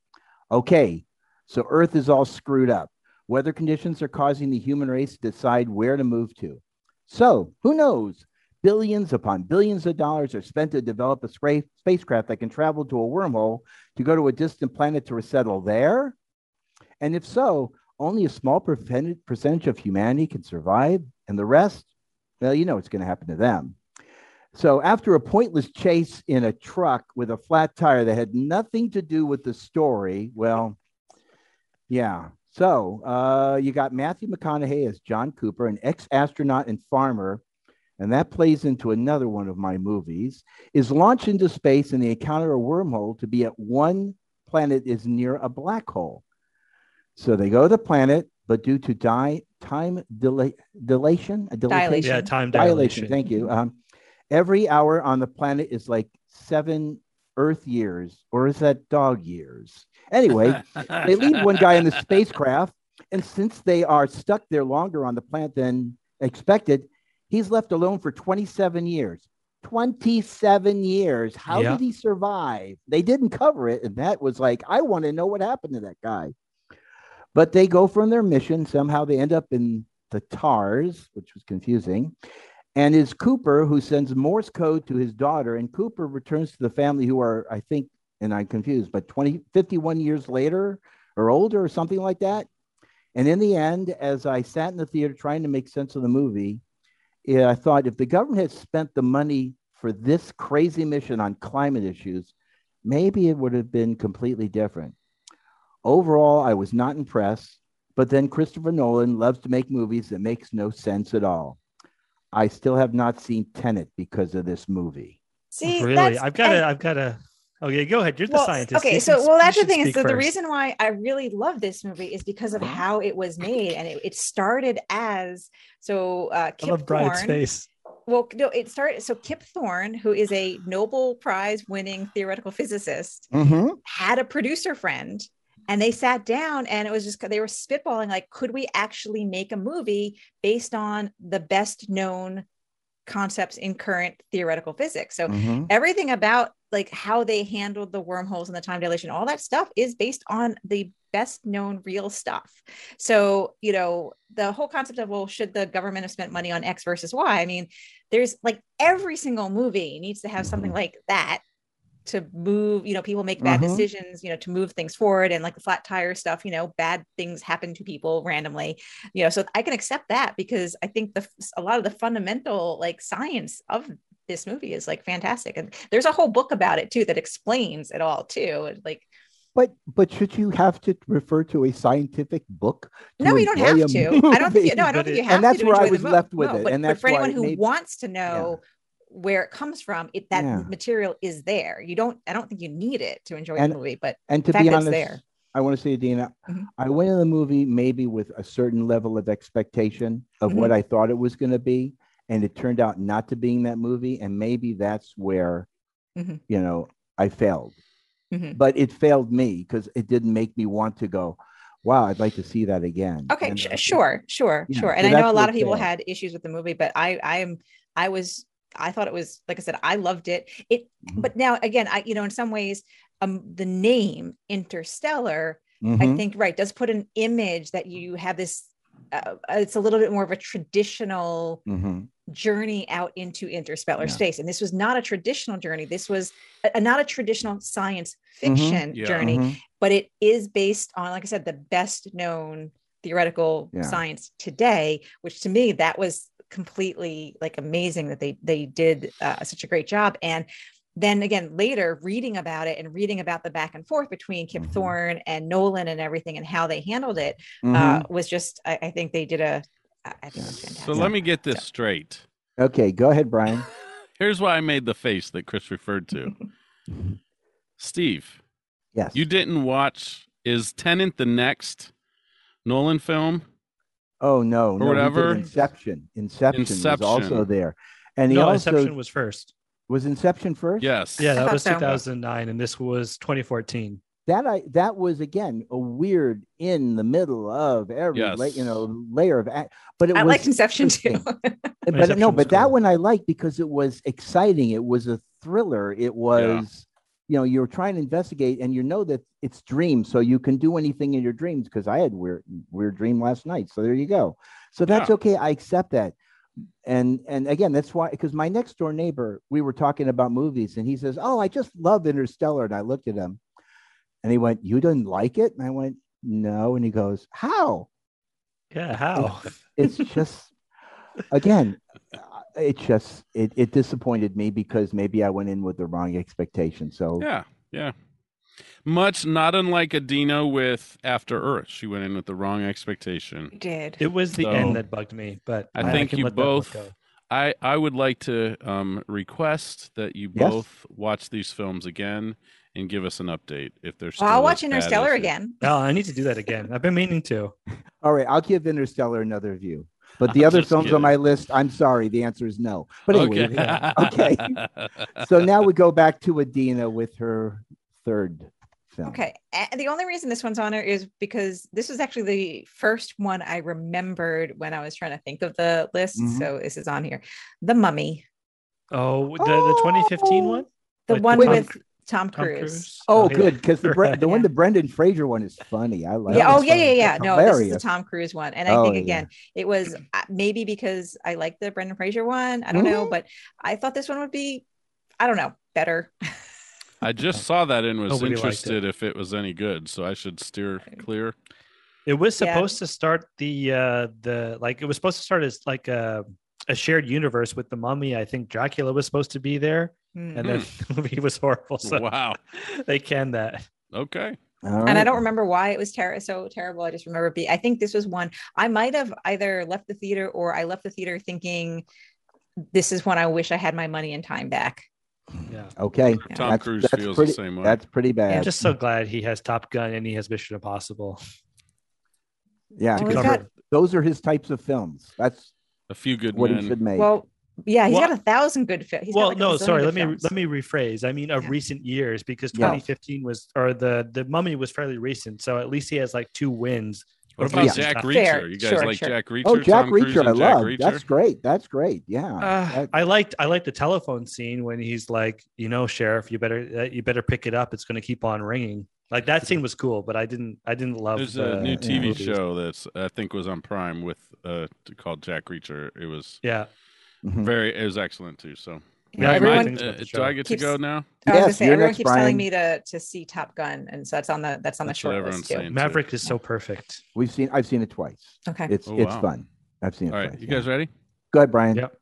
Okay, so Earth is all screwed up. Weather conditions are causing the human race to decide where to move to. So, who knows? Billions upon billions of dollars are spent to develop a spra- spacecraft that can travel to a wormhole to go to a distant planet to resettle there. And if so, only a small percentage percentage of humanity can survive, and the rest, well, you know what's going to happen to them. So, after a pointless chase in a truck with a flat tire that had nothing to do with the story, well, yeah. So, uh, you got Matthew McConaughey as John Cooper, an ex astronaut and farmer, and that plays into another one of my movies, is launched into space and they encounter a wormhole to be at one planet is near a black hole. So they go to the planet, but due to die, time delay, dilation, a Dilation. Yeah, time dilation. dilation. Thank you. Um, every hour on the planet is like seven Earth years, or is that dog years? Anyway, they leave one guy in the spacecraft, and since they are stuck there longer on the planet than expected, he's left alone for 27 years. 27 years. How Yeah. did he survive? They didn't cover it, and that was like, I want to know what happened to that guy. But they go from their mission. Somehow they end up in the TARS, which was confusing. And is Cooper who sends Morse code to his daughter, and Cooper returns to the family who are, I think, and I'm confused, but 20, 51 years later or older or something like that. And in the end, as I sat in the theater trying to make sense of the movie, I thought if the government had spent the money for this crazy mission on climate issues, maybe it would have been completely different. Overall, I was not impressed, but then Christopher Nolan loves to make movies that makes no sense at all. I still have not seen Tenet because of this movie. See, really, I've got to I've got to. Okay, go ahead. You're the scientist. Okay, You so can- well, that's the thing is speak that the reason why I really love this movie is because of how it was made, and it, it started as so. Uh, I Kip love Brian's Thorne. face. Well, no, it started. So Kip Thorne, who is a Nobel Prize winning theoretical physicist, Mm-hmm. had a producer friend and they sat down and it was just they were spitballing like could we actually make a movie based on the best known concepts in current theoretical physics so Mm-hmm. everything about like how they handled the wormholes and the time dilation all that stuff is based on the best known real stuff. So you know the whole concept of well should the government have spent money on x versus y? I mean there's like every single movie needs to have something like that to move you know people make bad Mhm. decisions you know to move things forward and like the flat tire stuff you know bad things happen to people randomly you know so i can accept that because i think the a lot of the fundamental like science of this movie is like fantastic and there's a whole book about it too that explains it all too like But but should you have to refer to a scientific book? no you don't have a to i don't think you no i don't think you have to. And that's to where I was left with no, it, but, and but for anyone who made- wants to know where it comes from it that Yeah. material is there you don't i don't think you need it to enjoy And- the movie but And to the fact be that it's honest, there I want to say, Dina, Mhm. I went in the movie maybe with a certain level of expectation of Mm-hmm. what I thought it was going to be, and it turned out not to being that movie, and maybe that's where, Mhm. you know, I failed. Mhm. But it failed me because it didn't make me want to go. Wow, I'd like to see that again. Okay, And, uh, sure, sure, Yeah, sure. so And I know a lot of people failed. had issues with the movie, but I, I am, I was, I thought it was, like I said, I loved it. It, Mhm. but now again, I, you know, in some ways, um, the name Interstellar, I mhm. think, right, does put an image that you have this. Uh, it's a little bit more of a traditional Mhm. Journey out into interstellar Yeah. space, and this was not a traditional journey. This was a, not a traditional science Mhm. fiction Yeah. journey Mhm. but it is based on, like I said, the best known theoretical Yeah. science today, which to me that was completely like amazing that they they did uh, such a great job. And then again, later reading about it and reading about the back and forth between Kip Mhm. Thorne and Nolan and everything and how they handled it uh, was just, I, I think they did a, I I think it was Yeah. fantastic. So let me get this straight. okay, go ahead, Brian. Here's why I made the face that Cris referred to. Steve, Yes. you didn't watch is Tenet the next Nolan film? oh no, no, whatever. Inception. Inception. Inception. was also there, and he No, also Inception was first. was Inception first. Yes. Yeah, that was so. 2009, and this was 2014. That I that was again a weird in the middle of every Yes. la- you know layer of act, but it I was liked Inception too. but Inception no, was but that one I liked because it was exciting. It was a thriller. It was you know you're trying to investigate and you know that it's dreams so you can do anything in your dreams because i had weird weird dream last night so there you go so that's Yeah. okay i accept that and and again that's why because my next door neighbor we were talking about movies and he says oh i just love interstellar and i looked at him and he went you didn't like it and i went no and he goes how Yeah, how? it's just again uh, it just it, it disappointed me because maybe i went in with the wrong expectation so Yeah, yeah. Much not unlike Adeena with After Earth. She went in with the wrong expectation. Did. It was the So- end that bugged me, but I think can you let that one both- I, I would like to um, request that you Yes. both watch these films again and give us an update if they're Well, I'll watch Interstellar as it- again. Oh, I need to do that again. I've been meaning to. all right i'll give interstellar another view but the I'm other films kidding. on my list i'm sorry the answer is no but anyway okay. okay. so now we go back to Adeena with her third film Okay. And the only reason this one's on it is because this was actually the first one I remembered when I was trying to think of the list. Mhm. So this is on here. The Mummy, Oh, the, the 2015 one? the With one Tom with Cru- Tom Tom Cruise. Cruise? oh yeah. good because the Bre- the one the brendan fraser one is funny i like yeah. it. Oh, yeah, yeah, yeah. That's No, this is the Tom Cruise one. And I Oh, think yeah. again, it was uh, maybe because I like the Brendan Fraser one. I don't know, Mhm. but I thought this one would be, I don't know, better. I just saw that and was Nobody liked it. interested if it was any good, so I should steer clear. It was Yeah. supposed to start the uh the like it was supposed to start as like a a shared universe with the mummy. I think Dracula was supposed to be there, Hmm. and then the movie was horrible. So Wow. they can that. Okay. All and I don't remember why it was ter- so terrible. I just remember it be. I think this was one I might have either left the theater or I left the theater thinking this is when I wish I had my money and time back. Yeah. okay Yeah. Tom That's- Cruise that's feels pretty- the same way. that's pretty bad I'm just so glad he has Top Gun and he has Mission Impossible. yeah Well, to he's because got- those are his types of films that's a few good what men. he should make Well, yeah, he's Well- got a thousand good films. well, no, sorry. Let me films. let me rephrase. I mean, of Yeah. recent years, because Yeah. 2015 was or the the Mummy was fairly recent, so at least he has like two wins. What about recent Jack. Reacher? Fair. You guys Sure, like sure. Jack Reacher? oh jack Tom Cruise reacher i love Reacher? that's great that's great yeah Uh, That- I liked I liked the telephone scene when he's like, you know, sheriff, you better uh, you better pick it up. It's going to keep on ringing. Like that scene was cool, but I didn't I didn't love. There's the a new. TV movies. show that's I think was on Prime with uh called Jack Reacher. It was Yeah, Mhm. very it was excellent too. So Yeah, I Am I- agree. everyone, things uh, do I show. get to go now? I was Yes, gonna say everyone next, keeps telling me to to see Top Gun, and so that's on the that's on That's the what short list too. saying. Maverick is so perfect. we've seen i've seen it twice Okay. it's Oh, it's wow. fun i've seen it All right, twice you yeah. guys ready? go ahead brian Yep.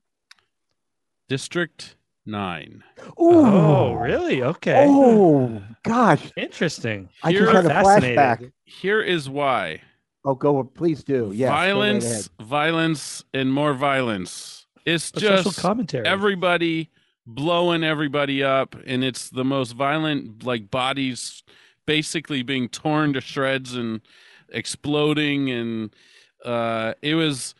District Nine. Ooh. Oh, really? Okay. oh gosh Interesting. i Here- just had a flashback Here is why. oh go please do yes go right violence, violence, and more violence. It's A just commentary. everybody blowing everybody up, and it's the most violent, like bodies basically being torn to shreds and exploding, and uh, it was.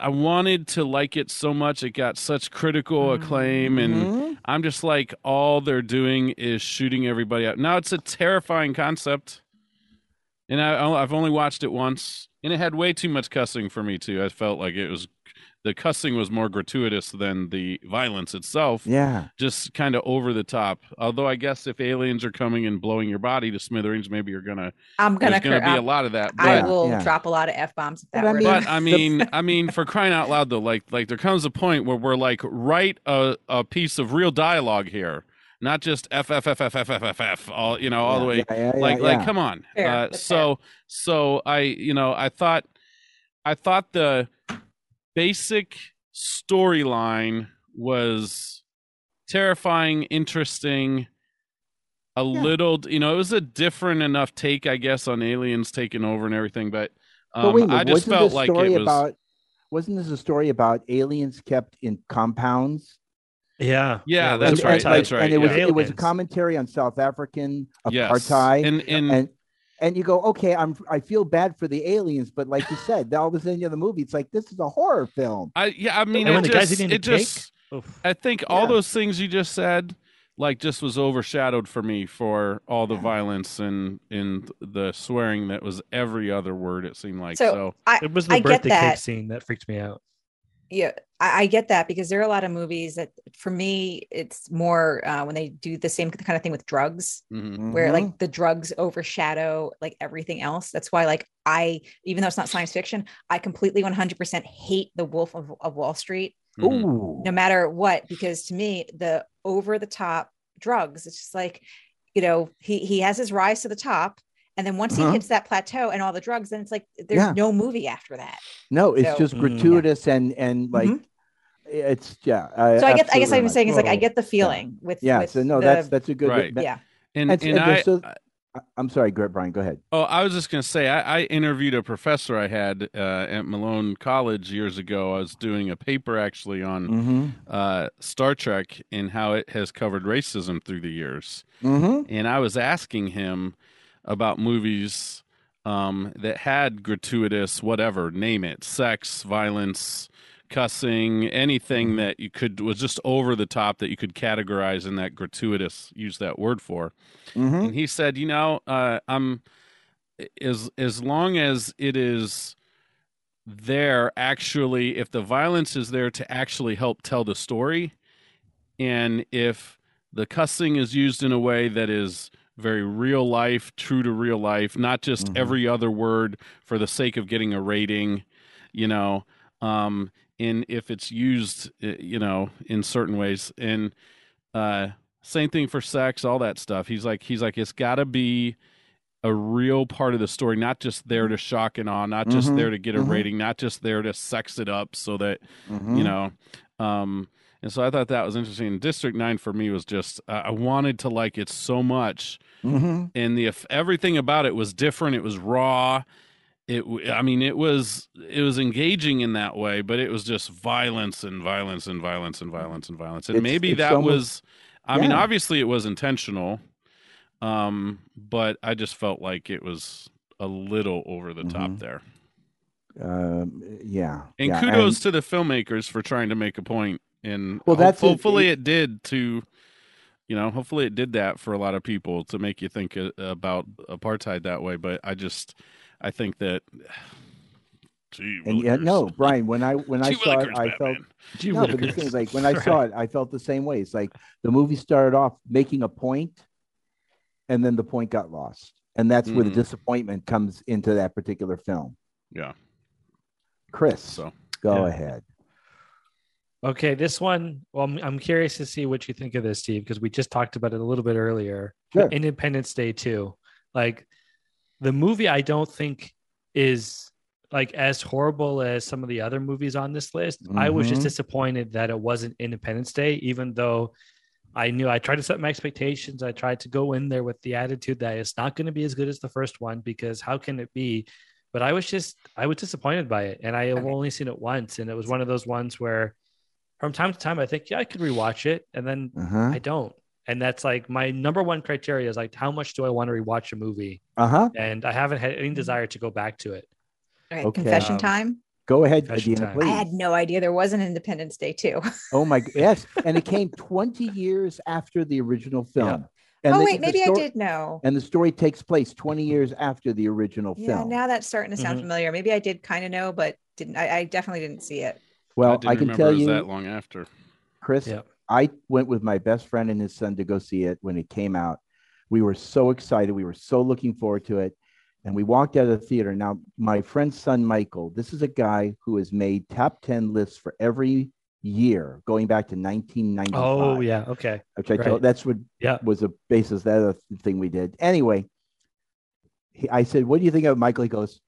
I- wanted to like it so much; it got such critical acclaim, and. I'm just like, all they're doing is shooting everybody up. Now it's a terrifying concept, and I, I've only watched it once, and it had way too much cussing for me too. I felt like it was the cussing was more gratuitous than the violence itself, yeah just kind of over the top. Although I guess if aliens are coming and blowing your body to smithereens, maybe you're gonna I'm gonna, there's gonna cur- be a I'm- lot of that. I will Yeah. drop a lot of f bombs if that But I mean- but I mean, I mean, for crying out loud, though, like, like there comes a point where we're like, write a, a piece of real dialogue here, not just f f f f f f f f, all you know, all the way. Yeah, yeah, yeah, like, yeah. like, come on. Fair, Uh, that's so, so I, you know, I thought, I thought the basic storyline was terrifying, interesting. A Yeah. little, you know, it was a different enough take, I guess, on aliens taking over and everything, but. Um, but wait I just wasn't felt like it was about wasn't this a story about aliens kept in compounds Yeah. Yeah, that's and, right, and, apartheid. that's right, and it was yeah. it was a commentary on south african Yes. apartheid And and, and and you go okay i'm i feel bad for the aliens but like you said all of a sudden in the movie it's like this is a horror film I yeah, I mean And it the guy's just, eating the it just Oof. I think all Yeah. those things you just said like just was overshadowed for me for all the Yeah. violence and and the swearing that was every other word it seemed like So, so I, It was the I birthday cake scene that freaked me out. Yeah I, I get that because there are a lot of movies that for me it's more uh, when they do the same kind of thing with drugs Mhm. where like the drugs overshadow like everything else that's why like i even though it's not science fiction i completely 100% hate the wolf of, of wall street Mhm. Ooh. no matter what because to me the over the top drugs it's just like you know he he has his rise to the top and then once Uh-huh. he hits that plateau and all the drugs then it's like there's Yeah. no movie after that No, it's So- just Mm. gratuitous and and like Mhm. it's yeah. so i get i guess i'm right. saying is like i get the feeling with Yeah, with so no, the- that's that's a good. Right. that- yeah And, And- and, and I, so- I- I'm sorry, Gr- Brian. Go ahead. Oh, I was just going to say, I, I interviewed a professor I had uh, at Malone College years ago. I was doing a paper actually on Mm-hmm. uh, Star Trek and how it has covered racism through the years. Mm-hmm. And I was asking him about movies um, that had gratuitous, whatever, name it, sex, violence, cussing, anything that you could was just over the top that you could categorize in that gratuitous, use that word for Mm-hmm. and he said, "You know, uh, I'm as as long as it is there, actually, if the violence is there to actually help tell the story, and if the cussing is used in a way that is very real life, true to real life, not just Mhm. every other word for the sake of getting a rating, you know." Um, and if it's used, uh, you know, in certain ways, and uh, same thing for sex, all that stuff. He's like, he's like, it's got to be a real part of the story, not just there to shock and awe, not just Mhm. there to get a Mhm. rating, not just there to sex it up so that Mm-hmm. you know. Um, and so I thought that was interesting. District Nine for me was just uh, I wanted to like it so much, Mm-hmm. and the everything about it was different. It was raw. It, I mean, it was it was engaging in that way, but it was just violence and violence and violence and violence and violence. And It's- maybe it's that almost- was, I mean, obviously it was intentional, um, but I just felt like it was a little over the top Mhm. there. Um, yeah. And yeah, kudos to the filmmakers for trying to make a point. And Well, that's it. hopefully it, did to, you know, hopefully it did that for a lot of people to make you think uh, about apartheid that way. But I just, I think that, gee, And yeah, no, Brian. When I when I saw it, I felt Gee no, but the thing is, like when I Right. saw it, I felt the same way. It's like the movie started off making a point, and then the point got lost, and that's where the Mhm. disappointment comes into that particular film. Yeah. Cris, So go Yeah. ahead. Okay, this one. Well, I'm, I'm curious to see what you think of this, Steve, because we just talked about it a little bit earlier. Sure. Independence Day too. Like the movie, I don't think is like as horrible as some of the other movies on this list. I was just Mhm. disappointed that it wasn't Independence Day, even though I knew I tried to set my expectations. I tried to go in there with the attitude that it's not going to be as good as the first one because how can it be? But I was just I was disappointed by it, and I have only seen it once, and it was one of those ones where, from time to time, I think yeah I could rewatch it, and then Uh huh. I don't, and that's like my number one criteria is like how much do I want to rewatch a movie, Uh huh. and I haven't had any desire to go back to it. All right, Okay. confession Um, time Go ahead, Adeena, i had no idea there was an independence day too Oh my g- yes, and it came 20 years after the original film. And oh the- wait the maybe i did know And the story takes place 20 years after the original yeah film. now that's starting to sound Mhm. familiar maybe i did kind of know but didn't I, I definitely didn't see it well, didn't I, can remember tell it was you, that long after. Cris, Yeah. I went with my best friend and his son to go see it when it came out. We were so excited. We were so looking forward to it. And we walked out of the theater. Now, my friend's son, Michael, this is a guy who has made top 10 lists for every year going back to 1995. Oh yeah, okay, Which I told, that's what Yeah. was the basis of that other thing we did. Anyway, he, I said, What do you think of? Michael? He goes,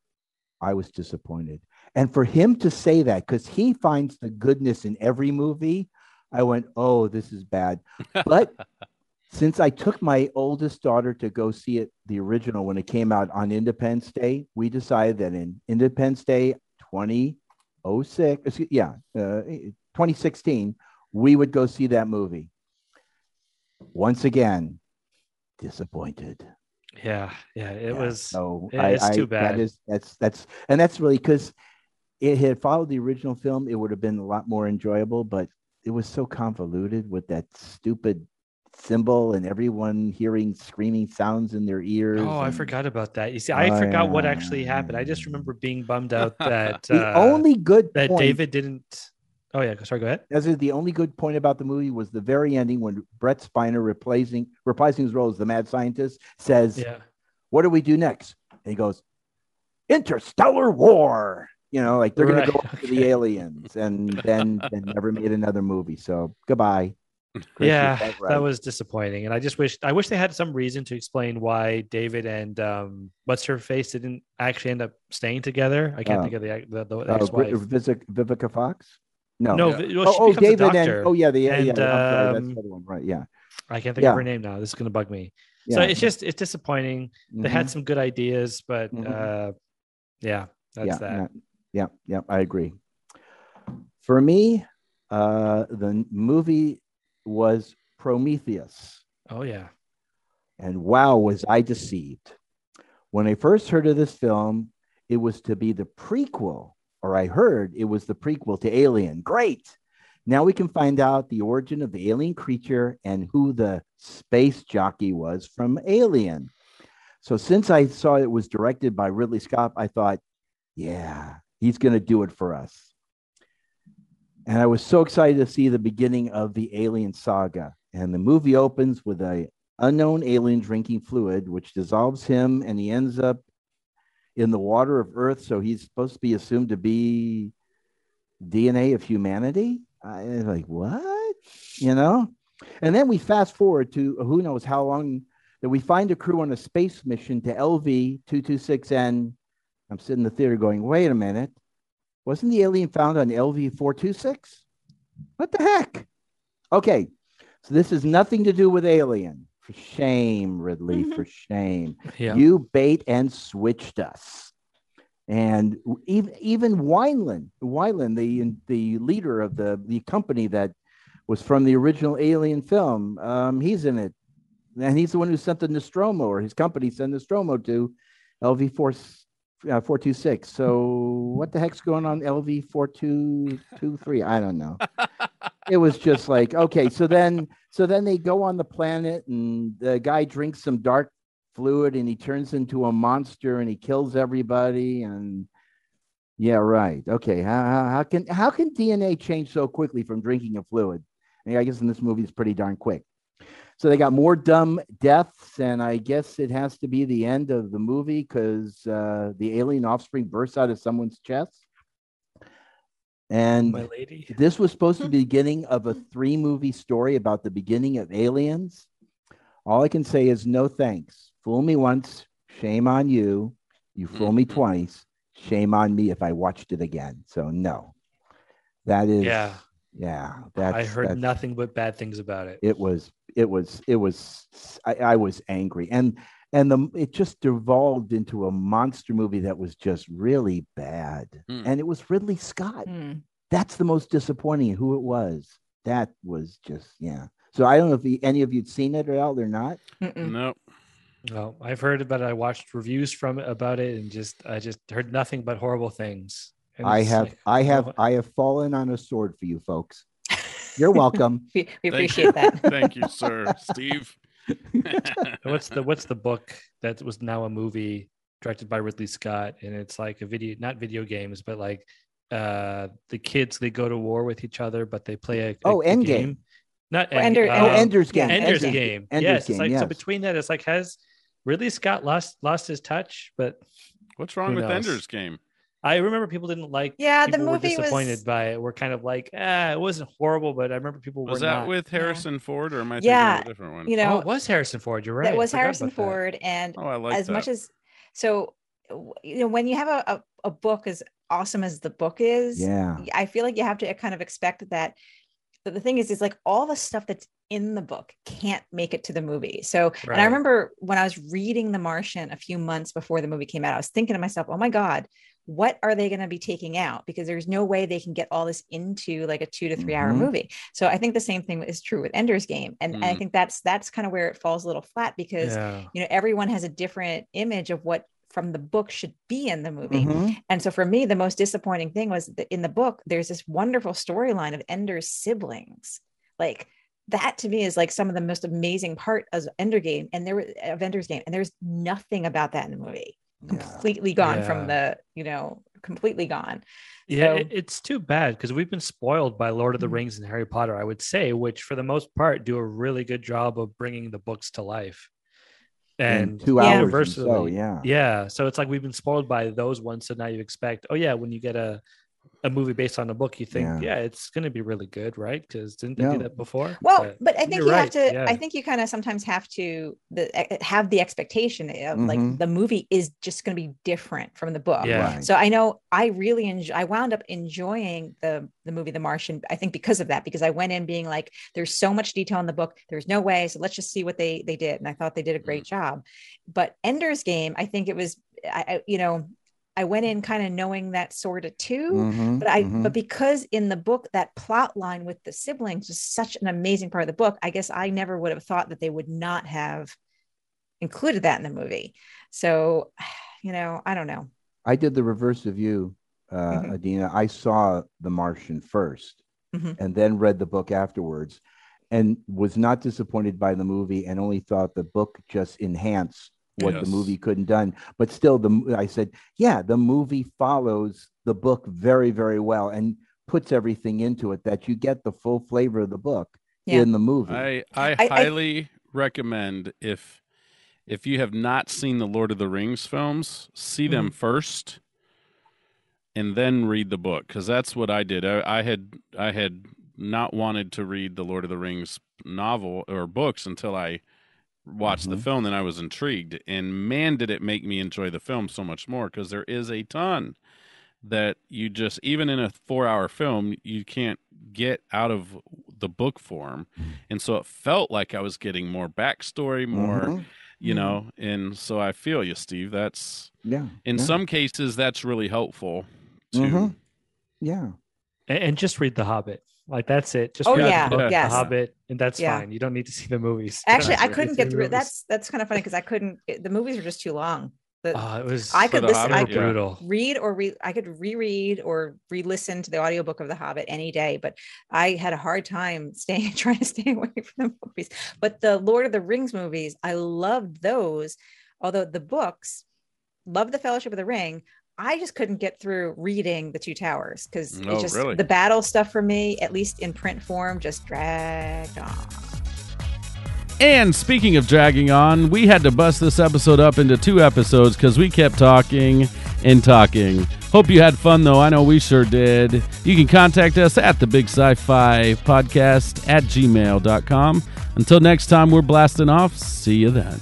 I was disappointed. And for him to say that, because he finds the goodness in every movie, I went, Oh, this is bad. But since I took my oldest daughter to go see it, the original, when it came out on Independence Day, we decided that in Independence Day 2006, excuse- yeah, uh, 2016, we would go see that movie. Once again, disappointed. yeah, yeah. It Yeah, was so yeah, I, it's I- too bad. That is that's that's and that's really because it had followed the original film, it would have been a lot more enjoyable, but it was so convoluted with that stupid symbol and everyone hearing screaming sounds in their ears. Oh, I forgot about that. You see, I Oh, forgot what actually happened. I just remember being bummed out that The uh, only good that point, David didn't Oh yeah, sorry. Go ahead. As is the only good point about the movie was the very ending when Brent Spiner replacing reprising his role as the mad scientist says, Yeah. "What do we do next?" And he goes, "Interstellar War." You know, like they're Right, going to go after the aliens, and then then never made another movie. So goodbye. Cris, yeah, quite right. that was disappointing, and I just wish I wish they had some reason to explain why David and um, what's her face didn't actually end up staying together. I can't Oh. think of the the, the Uh, ex-wife. Vivica, Vivica Fox. No. no, Yeah. well, Oh, she oh, becomes a David and oh yeah, the yeah, And, yeah. I'm sorry, that's um, the other one, right? Yeah. I can't think yeah. of her name now. This is gonna bug me. yeah. So it's just it's disappointing. They Mhm. had some good ideas, but Mhm. uh, yeah, that's yeah, that. Yeah, yeah, yeah, I agree. For me, uh, the movie was Prometheus, Oh yeah, and wow, was I deceived. When I first heard of this film, it was to be the prequel, or I heard it was the prequel to Alien. Great. Now we can find out the origin of the alien creature and who the space jockey was from Alien. So since I saw it was directed by Ridley Scott, I thought, yeah, he's going to do it for us. And I was so excited to see the beginning of the alien saga. And the movie opens with a unknown alien drinking fluid, which dissolves him, and he ends up in the water of Earth. So he's supposed to be assumed to be DNA of humanity. I was like, what? You know? And then we fast forward to who knows how long that we find a crew on a space mission to LV 226N. I'm sitting in the theater going, wait a minute. Wasn't the alien found on LV 426? What the heck? Okay. So this has nothing to do with Alien. For shame, Ridley, for shame. yeah. You bait and switched us. And even even Weyland, Weyland, the the leader of the the company that was from the original Alien film, um, he's in it, and he's the one who sent the Nostromo, or his company sent Nostromo to LV four uh, four two six. So what the heck's going on LV four two two three? I don't know. it was just like okay. So then so then they go on the planet, and the guy drinks some dark fluid and he turns into a monster and he kills everybody and yeah right okay how, how, how can how can dna change so quickly from drinking a fluid i guess in this movie it's pretty darn quick so they got more dumb deaths and i guess it has to be the end of the movie because uh, the alien offspring bursts out of someone's chest and my lady. this was supposed to be the beginning of a three movie story about the beginning of aliens. All I can say is no thanks. Fool me once, shame on you. You fool me Mhm. twice, shame on me if I watched it again. So no, that is Yeah, yeah. That's, I heard that's- nothing but bad things about it. It was it was it was I, I was angry and and the it just devolved into a monster movie that was just really bad. Hmm. And it was Ridley Scott Hmm. that's the most disappointing who it was that was just yeah so i don't know if you, any of you'd seen it or all or not Mm-mm. Nope. Well, I've heard about it. I watched reviews from it about it, and just I just heard nothing but horrible things. And i have like, i have well, i have fallen on a sword for you folks you're welcome we, we Thank appreciate you. that. Thank you, sir. Steve. what's the what's the book that was now a movie directed by Ridley Scott, and it's like a video, not video games, but like uh the kids they go to war with each other, but they play a, a- Oh, a Endgame. game. Not Ender- End- oh uh, ender's game Ender's Ender's Game. Ender's yes, Game, it's like yes. so between that, it's like has Ridley Scott lost lost his touch, but What's wrong with knows? Ender's Game? I remember people didn't like. Yeah, the people were movie was- disappointed by it. We're kind of like, ah, it wasn't horrible, but I remember people were Was were that not. with Harrison Ford or am I Yeah, of a different one? You oh, know, it was Harrison Ford. You're right. that I was Harrison about that. Ford, and oh, I like as that. much as so, you know, when you have a, a, a book as awesome as the book is, yeah I feel like you have to kind of expect that. But the thing is, is like all the stuff that's in the book can't make it to the movie. So, and I remember when I was reading The Martian a few months before the movie came out, I was thinking to myself, oh my God, what are they going to be taking out? Because there's no way they can get all this into like a two to 3 hour Mhm. movie. So I think the same thing is true with Ender's Game. And, and I Mm. think that's that's kind of where it falls a little flat because Yeah. you know everyone has a different image of what from the book should be in the movie. Mhm. And so for me, the most disappointing thing was that in the book, there's this wonderful storyline of Ender's siblings. Like that to me is like some of the most amazing part of Ender Game and there was of Ender's Game. And there's nothing about that in the movie. Yeah. Completely gone Yeah. from the, you know, completely gone. Yeah, So- it's too bad because we've been spoiled by Lord of the Mhm. Rings and Harry Potter, I would say, which for the most part do a really good job of bringing the books to life. in And two Yeah. hours. or universally, So yeah. yeah, so it's like we've been spoiled by those ones. So now you expect, oh yeah, when you get a a movie based on a book, you think, Yeah. yeah, it's going to be really good, right? Because didn't they No. do that before? Well, But but I think you're you have to. yeah. I think you kind of sometimes have to the, have the expectation of Mhm. like the movie is just going to be different from the book. Yeah. Right. So I know I really enjoy. I wound up enjoying the the movie The Martian. I think because of that, because I went in being like, "There's so much detail in the book. There's no way. So let's just see what they they did." And I thought they did a great job. But Ender's Game, I think it was. I, I you know, I went in kind of knowing that sort of too Mhm, but i mhm. but because in the book that plot line with the siblings was such an amazing part of the book i guess i never would have thought that they would not have included that in the movie so you know i don't know I did the reverse of you, uh, Mhm. Adeena. I saw The Martian 1st Mhm. and then read the book afterwards and was not disappointed by the movie and only thought the book just enhanced what Yes. the movie couldn't done. But still, the m- I said, yeah, the movie follows the book very, very well and puts everything into it that you get the full flavor of the book Yeah. in the movie. I, I, I- highly recommend if if you have not seen the Lord of the Rings films, see them Mm-hmm. first and then read the book because that's what I did. I, I had I had not wanted to read the Lord of the Rings novel or books until I watched the Mhm. film. Then I was intrigued, and man, did it make me enjoy the film so much more because there is a ton that you just even in a four hour film you can't get out of the book form and so it felt like i was getting more backstory more Mhm. you Mhm. know and so i feel you steve that's Yeah. in yeah. some cases that's really helpful too Mhm. Yeah. and, and just read The Hobbit. Like that's it. Just Oh, read yeah, the, book, yes. the Hobbit, and that's Yeah. fine. You don't need to see the movies. Actually i couldn't get through movies. that's that's kind of funny because i couldn't it- the movies are just too long the, Oh, it was. I could The listen. I could yeah. brutal. read or re- I could reread or re-listen to the audiobook of The Hobbit any day, but I had a hard time staying trying to stay away from the movies. But the Lord of the Rings movies, I loved those. Although the books, love the Fellowship of the Ring. I just couldn't get through reading the Two Towers because Oh, it just really? the battle stuff for me, at least in print form, just dragged on. And speaking of dragging on, we had to bust this episode up into two episodes because we kept talking and talking. Hope you had fun, though. I know we sure did. You can contact us at the Big Sci Fi Podcast at gmail.com. Until next time, we're blasting off. See you then.